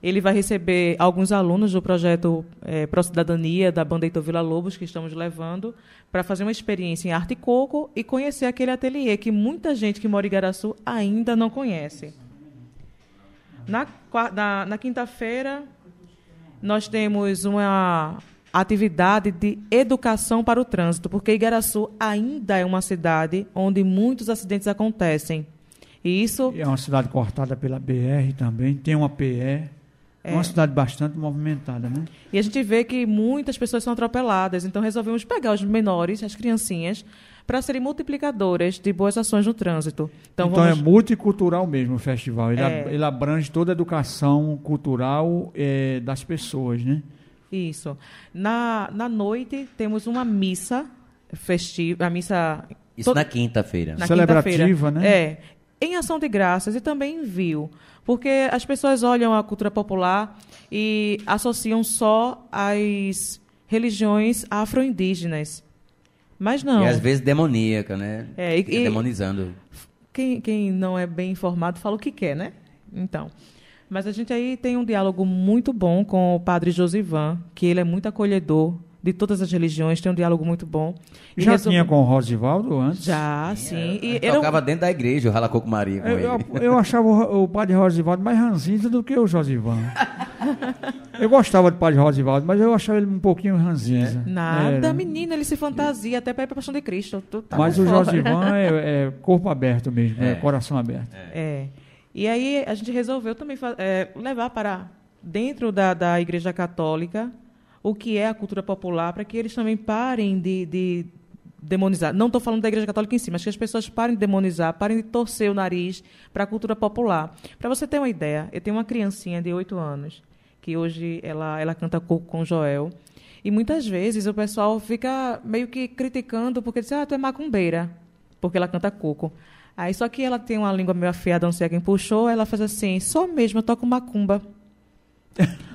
Ele vai receber alguns alunos do projeto eh, Pro Cidadania da Banda Vila Lobos, que estamos levando, para fazer uma experiência em arte e coco e conhecer aquele ateliê que muita gente que mora em Igaraçu ainda não conhece. Na, na, na quinta-feira, nós temos uma atividade de educação para o trânsito, porque Igaraçu ainda é uma cidade onde muitos acidentes acontecem. E isso É uma cidade cortada pela BR também, tem uma PE. É uma cidade bastante movimentada, né? E a gente vê que muitas pessoas são atropeladas, então resolvemos pegar os menores, as criancinhas, para serem multiplicadoras de boas ações no trânsito. Então, Então, vamos... é multicultural mesmo o festival. Ele, É. ab- ele abrange toda a educação cultural eh, das pessoas, né? Isso. Na, na noite, temos uma missa festiva, a missa... Isso to- na quinta-feira. na Celebrativa, quinta-feira. né? É. Em ação de graças e também em viu. Porque as pessoas olham a cultura popular e associam só as religiões afro-indígenas. Mas não. E às vezes demoníaca, né? É, e- e- demonizando. Quem, quem não é bem informado fala o que quer, né? Então. Mas a gente aí tem um diálogo muito bom com o padre Josivan, que ele é muito acolhedor de todas as religiões, tem um diálogo muito bom. E Já resolve- tinha com o Rosivaldo antes? Já, sim. E Ele era um- tocava dentro da igreja, o Ralacoco Maria com Eu, ele. eu, eu achava o, o padre Rosivaldo mais ranzinza do que o Josivan. eu gostava do padre Rosivaldo, mas eu achava ele um pouquinho ranzinza. Nada, Era. menina, ele se fantasia até para ir para a Paixão de Cristo. Tá Mas o. Josivan *laughs* é, é corpo aberto mesmo, é, É. coração aberto. É. E aí a gente resolveu também é, levar para dentro da, da Igreja Católica o que é a cultura popular, para que eles também parem de, de demonizar. Não estou falando da Igreja Católica em si, mas que as pessoas parem de demonizar, parem de torcer o nariz para a cultura popular. Para você ter uma ideia, eu tenho uma criancinha de 8 anos, que hoje ela, ela canta coco com Joel. E muitas vezes o pessoal fica meio que criticando, porque diz, ah, tu é macumbeira, porque ela canta coco. Aí só que ela tem uma língua meio afiada, não sei quem puxou, ela faz assim, só mesmo, eu toco macumba.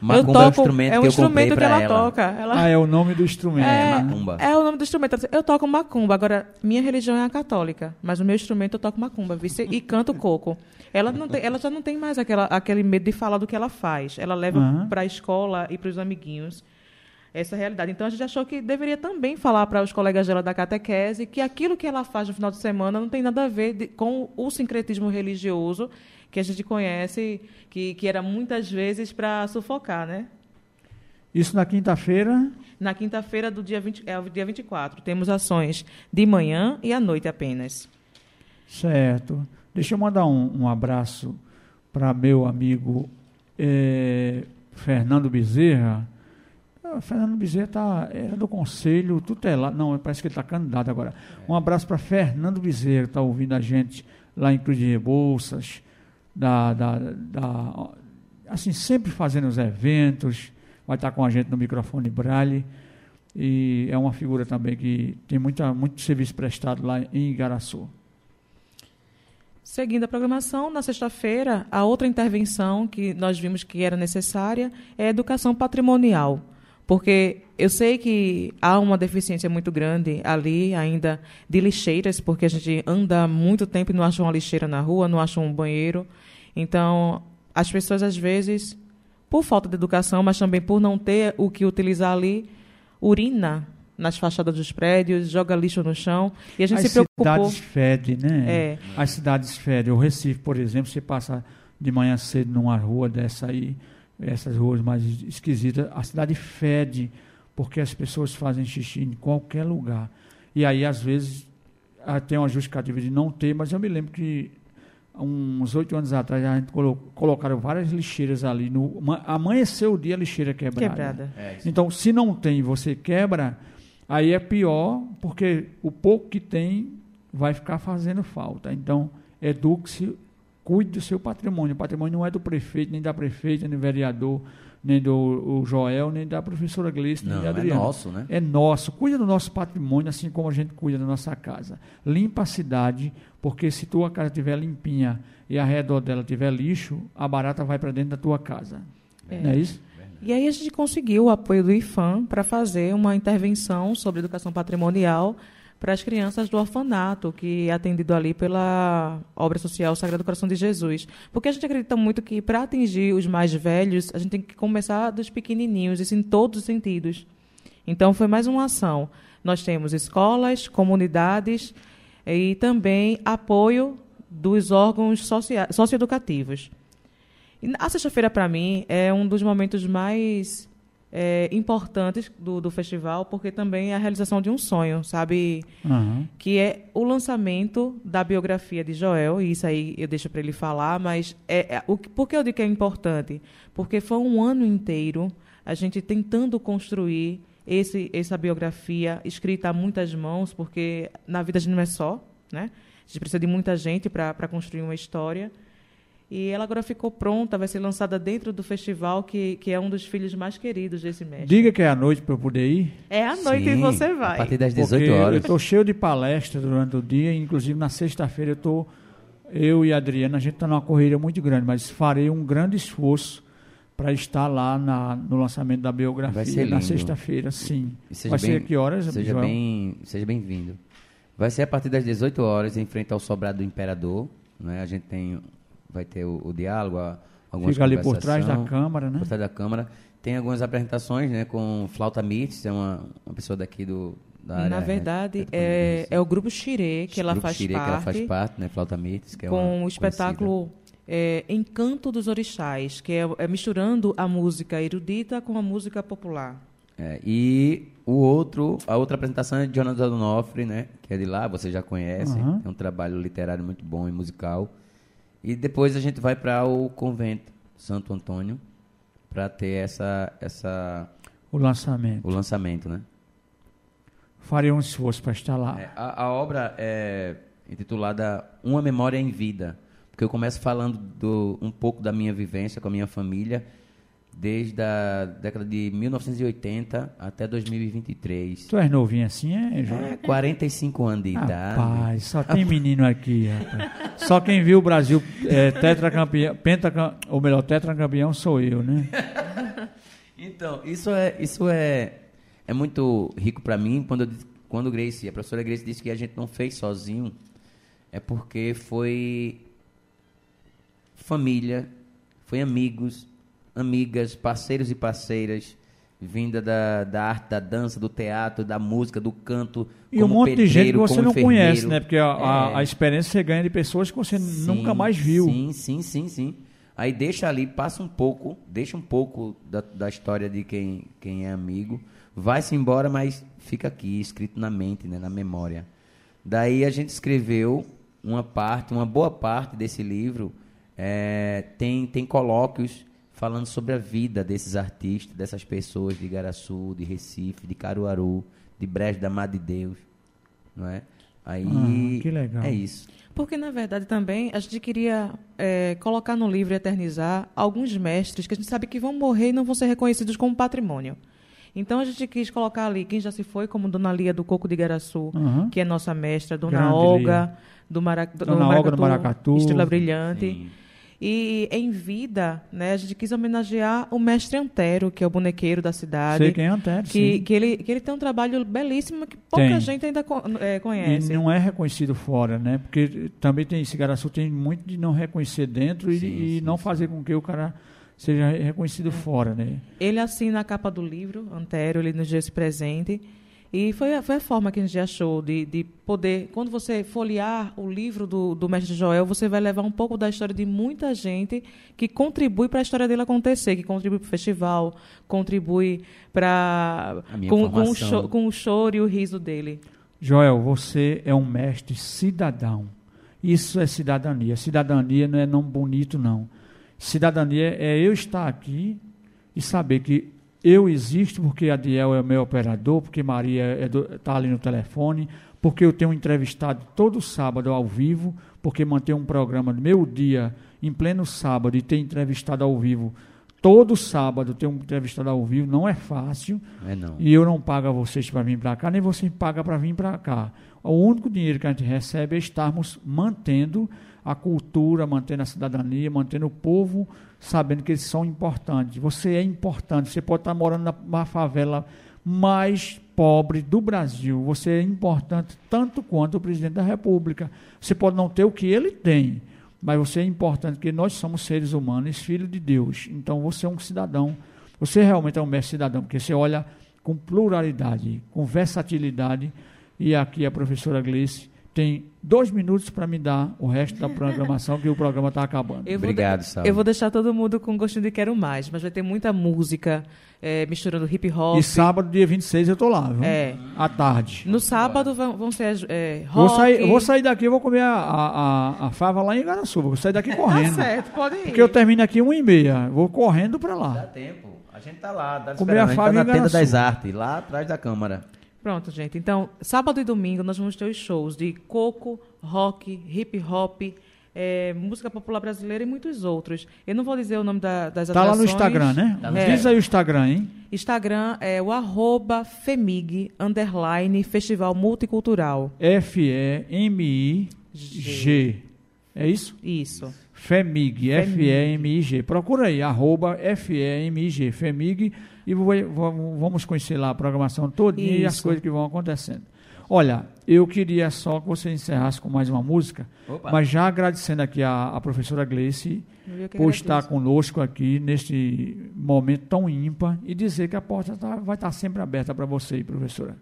Macumba eu é um toco, instrumento é um que eu comprei instrumento que ela, ela. toca. Ela, Ah, é o nome do instrumento. é, né? macumba. é o nome do instrumento. Eu toco macumba. Agora, minha religião é a católica, mas o meu instrumento eu toco macumba vice, e canto coco. Ela, não tem, ela já não tem mais aquela, aquele medo de falar do que ela faz. Ela leva Aham. para a escola e para os amiguinhos essa realidade. Então, a gente achou que deveria também falar para os colegas dela da catequese que aquilo que ela faz no final de semana não tem nada a ver de- com o sincretismo religioso que a gente conhece, que, que era muitas vezes para sufocar, né? Isso na quinta-feira. Na quinta-feira do dia 20, é o dia 24, temos ações de manhã e à noite apenas. Certo. Deixa eu mandar um, um abraço para meu amigo eh, Fernando Bezerra. Ah, Fernando Bezerra tá, era do Conselho Tutelar. Não, parece que ele está candidato agora. Um abraço para Fernando Bezerra, que está ouvindo a gente lá em Cruz de Rebouças. Da, da, da- assim, sempre fazendo os eventos. Vai estar com a gente no microfone Braille. E é uma figura também que tem muita, muito serviço prestado lá em Igaraçu. Seguindo a programação, na sexta-feira, a outra intervenção que nós vimos que era necessária é a educação patrimonial. Porque eu sei que há uma deficiência muito grande ali ainda de lixeiras, porque a gente anda muito tempo e não acha uma lixeira na rua, não acha um banheiro. Então, as pessoas, às vezes, por falta de educação, mas também por não ter o que utilizar ali, urina nas fachadas dos prédios, joga lixo no chão. E a gente As se preocupou. cidades fedem, né? É. As cidades fedem. O Recife, por exemplo, você passa de manhã cedo numa rua dessa aí, essas ruas mais esquisitas, a cidade fede, porque as pessoas fazem xixi em qualquer lugar. E aí, às vezes, ah, tem uma justificativa de não ter, mas eu me lembro que uns oito anos atrás a gente colo colocaram várias lixeiras ali. No, ama- amanheceu o dia a lixeira quebrada. Quebrada. É. Então, se não tem e você quebra, aí é pior, porque o pouco que tem vai ficar fazendo falta. Então, eduque-se Cuide do seu patrimônio. O patrimônio não é do prefeito, nem da prefeita, nem do vereador, nem do o Joel, nem da professora Gleice, nem Não, da é Adriana. nosso, né? É nosso. Cuida do nosso patrimônio, assim como a gente cuida da nossa casa. Limpa a cidade, porque se tua casa estiver limpinha e ao redor dela tiver lixo, a barata vai para dentro da tua casa. É. Não é isso? E aí a gente conseguiu o apoio do IFAM para fazer uma intervenção sobre educação patrimonial para as crianças do orfanato, que é atendido ali pela obra social Sagrado Coração de Jesus. Porque a gente acredita muito que para atingir os mais velhos, a gente tem que começar dos pequenininhos, isso em todos os sentidos. Então foi mais uma ação. Nós temos escolas, comunidades e também apoio dos órgãos socioeducativos. A sexta-feira, para mim, é um dos momentos mais é, importantes do, do festival, porque também é a realização de um sonho, sabe? Aham. Que é o lançamento da biografia de Joel, e isso aí eu deixo para ele falar, mas é, é, o, que- por que eu digo que é importante? Porque foi um ano inteiro a gente tentando construir esse, essa biografia escrita a muitas mãos, porque na vida a gente não é só, né? A gente precisa de muita gente para construir uma história. E ela agora ficou pronta, vai ser lançada dentro do festival, que, que é um dos filhos mais queridos desse mestre. Diga que é à noite para eu poder ir. É à noite Sim, que você A vai. partir das Porque 18 horas. Eu estou cheio de palestra durante o dia, inclusive na sexta-feira eu estou, eu e a Adriana, a gente está numa correria muito grande, mas farei um grande esforço para estar lá na, no lançamento da biografia Vai ser na sexta-feira, sim. E seja Vai bem- ser a que horas, Seja Joel? bem, seja bem-vindo. Vai ser a partir das 18 horas em frente ao sobrado do imperador, né? A gente tem vai ter o, o diálogo, a, algumas Fica ali por trás da câmara, né? por trás da câmara. Tem algumas apresentações, né, com Flauta Mitz, é uma, uma pessoa daqui do da área Na verdade, retro- é, é o grupo Xirê, que ela Grupo faz Xirê, parte, que ela faz parte, né, Flauta Mitz, que é com o espetáculo é, Encanto dos Orixás, que é, é misturando a música erudita com a música popular. É, e o outro, a outra apresentação é de Jonathan Donofre, né? Que é de lá, você já conhece. Aham. É um trabalho literário muito bom e musical. E depois a gente vai para o convento Santo Antônio para ter essa, essa, O lançamento. o lançamento, né? Farei um esforço para estar lá. É, a, a obra é intitulada Uma Memória em Vida, porque eu começo falando do, um pouco da minha vivência com a minha família desde a década de 1980 até 2023. Tu és novinho assim, é, Joel? É, 45 anos de idade. Rapaz, só tem menino aqui, rapaz. Só quem viu o Brasil é, tetracampeão, pentacam, ou melhor, tetracampeão sou eu, né? *laughs* Então, isso é, isso é, é muito rico para mim quando, eu quando Grace, a professora Grace disse que a gente não fez sozinho, é porque foi família, foi amigos, amigas, parceiros e parceiras, vinda da, da arte, da dança, do teatro, da música, do canto, E um monte de gente que pedreiro, você não conhece, né? Porque a, a- É. a experiência você ganha de pessoas que você Sim, nunca mais viu. Sim, sim, sim, sim. Aí deixa ali, passa um pouco, deixa um pouco da, da história de quem, quem é amigo, vai-se embora, mas fica aqui, escrito na mente, né, na memória. Daí a gente escreveu uma parte, uma boa parte desse livro, é, tem, tem colóquios falando sobre a vida desses artistas, dessas pessoas de Igaraçu, de Recife, de Caruaru, de Brejo da Mar de Deus, não é? Aí, Ah, que legal. é isso. Porque, na verdade, também a gente queria é, colocar no livro e eternizar alguns mestres que a gente sabe que vão morrer e não vão ser reconhecidos como patrimônio. Então, a gente quis colocar ali quem já se foi, como Dona Lia do Coco de Igaraçu, Aham. que é nossa mestra, Dona Grande Olga, Lia. do, Mara, do Dona Olga do Maracatu. Estrela Brilhante. Sim. E em vida, né, a gente quis homenagear o mestre Antero, que é o bonequeiro da cidade. Sei quem é Antero, que, sim. que, ele, que ele tem um trabalho belíssimo que pouca Tem. gente ainda é, E conhece. não é reconhecido fora, né? Porque também tem esse Garaçu tem muito de não reconhecer dentro e, Sim, e sim, não sim. fazer com que o cara seja reconhecido fora, né? Ele assina a capa do livro, Antero, ele nos deu esse presente. E foi, a- foi a forma que a gente achou de, de poder. Quando você folhear o livro do, do Mestre Joel, você vai levar um pouco da história de muita gente que contribui para a história dele acontecer, que contribui para o festival, contribui para. Com, com, o com o choro e o riso dele. Joel, você é um mestre cidadão. Isso é cidadania. Cidadania não é nome bonito, não. Cidadania é eu estar aqui e saber que eu existo porque Adiel é o meu operador, porque Maria está ali no telefone, porque eu tenho entrevistado todo sábado ao vivo, porque manter um programa no meu dia, em pleno sábado, e ter entrevistado ao vivo todo sábado, ter um entrevistado ao vivo, não é fácil. É não. E eu não pago a vocês para vir para cá, nem vocês pagam para vir para cá. O único dinheiro que a gente recebe é estarmos mantendo a cultura, mantendo a cidadania, mantendo o povo sabendo que eles são importantes. Você é importante, você pode estar morando na, favela mais pobre do Brasil. Você é importante tanto quanto o presidente da República. Você pode não ter o que ele tem, mas você é importante, porque nós somos seres humanos, filhos de Deus. Então você é um cidadão. Você realmente é um mestre cidadão, porque você olha com pluralidade, com versatilidade. E aqui a professora Gleice tem dois minutos para me dar o resto da programação, que o programa está acabando. Eu vou Obrigado, Saulo. Eu vou deixar todo mundo com gostinho de quero mais, mas vai ter muita música é, misturando hip hop. E sábado, dia 26, eu estou lá, viu? É. À tarde. No sábado vão, vão ser é, rock. Vou sair, eu vou sair daqui, vou comer a, a, a, a fava lá em Igaraçu. Vou sair daqui *laughs* Tá correndo. certo, pode ir. porque eu termino aqui uma e meia. Vvou correndo para Dá lá. tempo. A gente tá lá, tá Comer a A gente tá na tenda das artes, lá atrás da câmara. Pronto, gente. Então, sábado e domingo nós vamos ter os shows de coco, rock, hip hop, é, música popular brasileira e muitos outros. Eu não vou dizer o nome da- das Tá lá no. Instagram, né? É. Diz aí o Instagram, hein? Instagram é o arroba FEMIG, underline, Festival Multicultural. F-E-M-I-G. É isso? Isso. FEMIG, F-E-M-I-G. Procura aí, arroba F-E-M-I-G, FEMIG, e vamos conhecer lá a programação toda e as coisas que vão acontecendo. Olha, eu queria só que você encerrasse com mais uma música, Opa. mas já agradecendo aqui a, a professora Gleice por estar conosco aqui neste momento tão ímpar e dizer que a porta tá- vai estar sempre aberta para você, professora.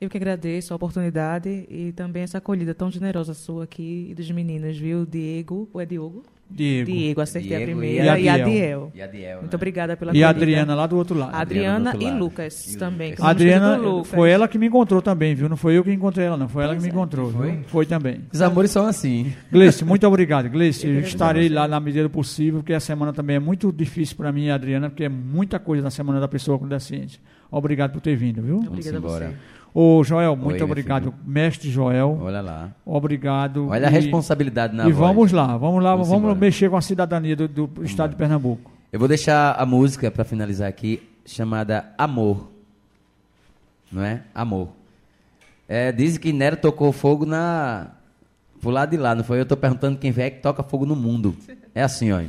Eu que agradeço a oportunidade e também essa acolhida tão generosa sua aqui e dos meninos, viu? Diego, ou é Diogo? Diego. Diego, acertei a Diego primeira. e E a Adiel. Diel. E a Diel, Muito né? obrigada pela E a. Adriana lá do outro lado. Adriana outro e lado. Lucas E também. Lucas. que são A Adriana, Lucas. foi ela que me encontrou também, viu? Não foi eu que encontrei ela, não. Foi ela que me encontrou, Foi? viu? Foi também. Os amores são assim. Gleice, muito obrigado. Gleice, eu estarei lá na medida do possível, porque a semana também é muito difícil para mim e a Adriana, porque é muita coisa na Semana da Pessoa com Deficiência. Obrigado por ter vindo, viu? Obrigada a você. Ô, Joel, muito meu obrigado. Mestre Joel, Olha lá. obrigado. Olha a E- responsabilidade na E voz. vamos lá, vamos lá, Vamos vamos, mexer com a cidadania do, do estado de Pernambuco. Eu vou deixar a música para finalizar aqui, chamada Amor. Não é? Amor. É, dizem que Nero tocou fogo na. Pro lado de lá, não foi? Eu tô perguntando quem é que toca fogo no mundo. É assim, ó.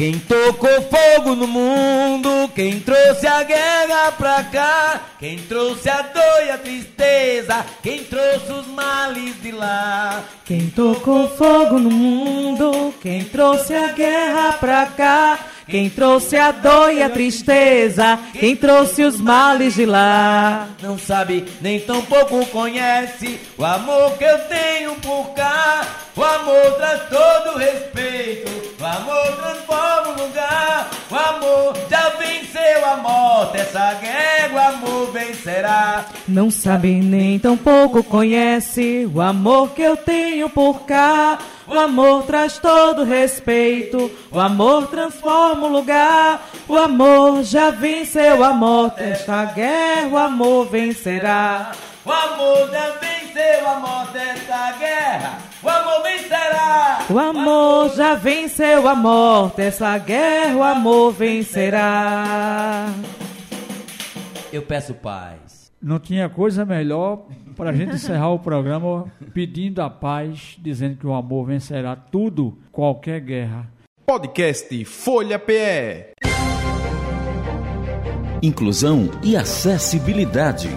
Quem tocou fogo no mundo, quem trouxe a guerra pra cá, quem trouxe a dor e a tristeza, quem trouxe os males de lá. Quem tocou fogo no mundo, quem trouxe a guerra pra cá, quem trouxe a dor e a tristeza, quem trouxe os males de lá. Não sabe, nem tão pouco conhece o amor que eu tenho por cá. O amor traz todo respeito, o amor transforma o lugar. O amor já venceu a morte, essa guerra o amor vencerá. Não sabe nem tão pouco conhece o amor que eu tenho por cá. O amor traz todo respeito, o amor transforma o lugar. O amor já venceu a morte, esta guerra o amor vencerá. O amor já venceu a morte, essa guerra o amor vencerá. O amor já venceu a morte, essa guerra o amor vencerá. Eu peço paz. Não tinha coisa melhor para a gente encerrar o programa pedindo a paz, dizendo que o amor vencerá tudo, qualquer guerra. Podcast Folha PE. Inclusão e acessibilidade.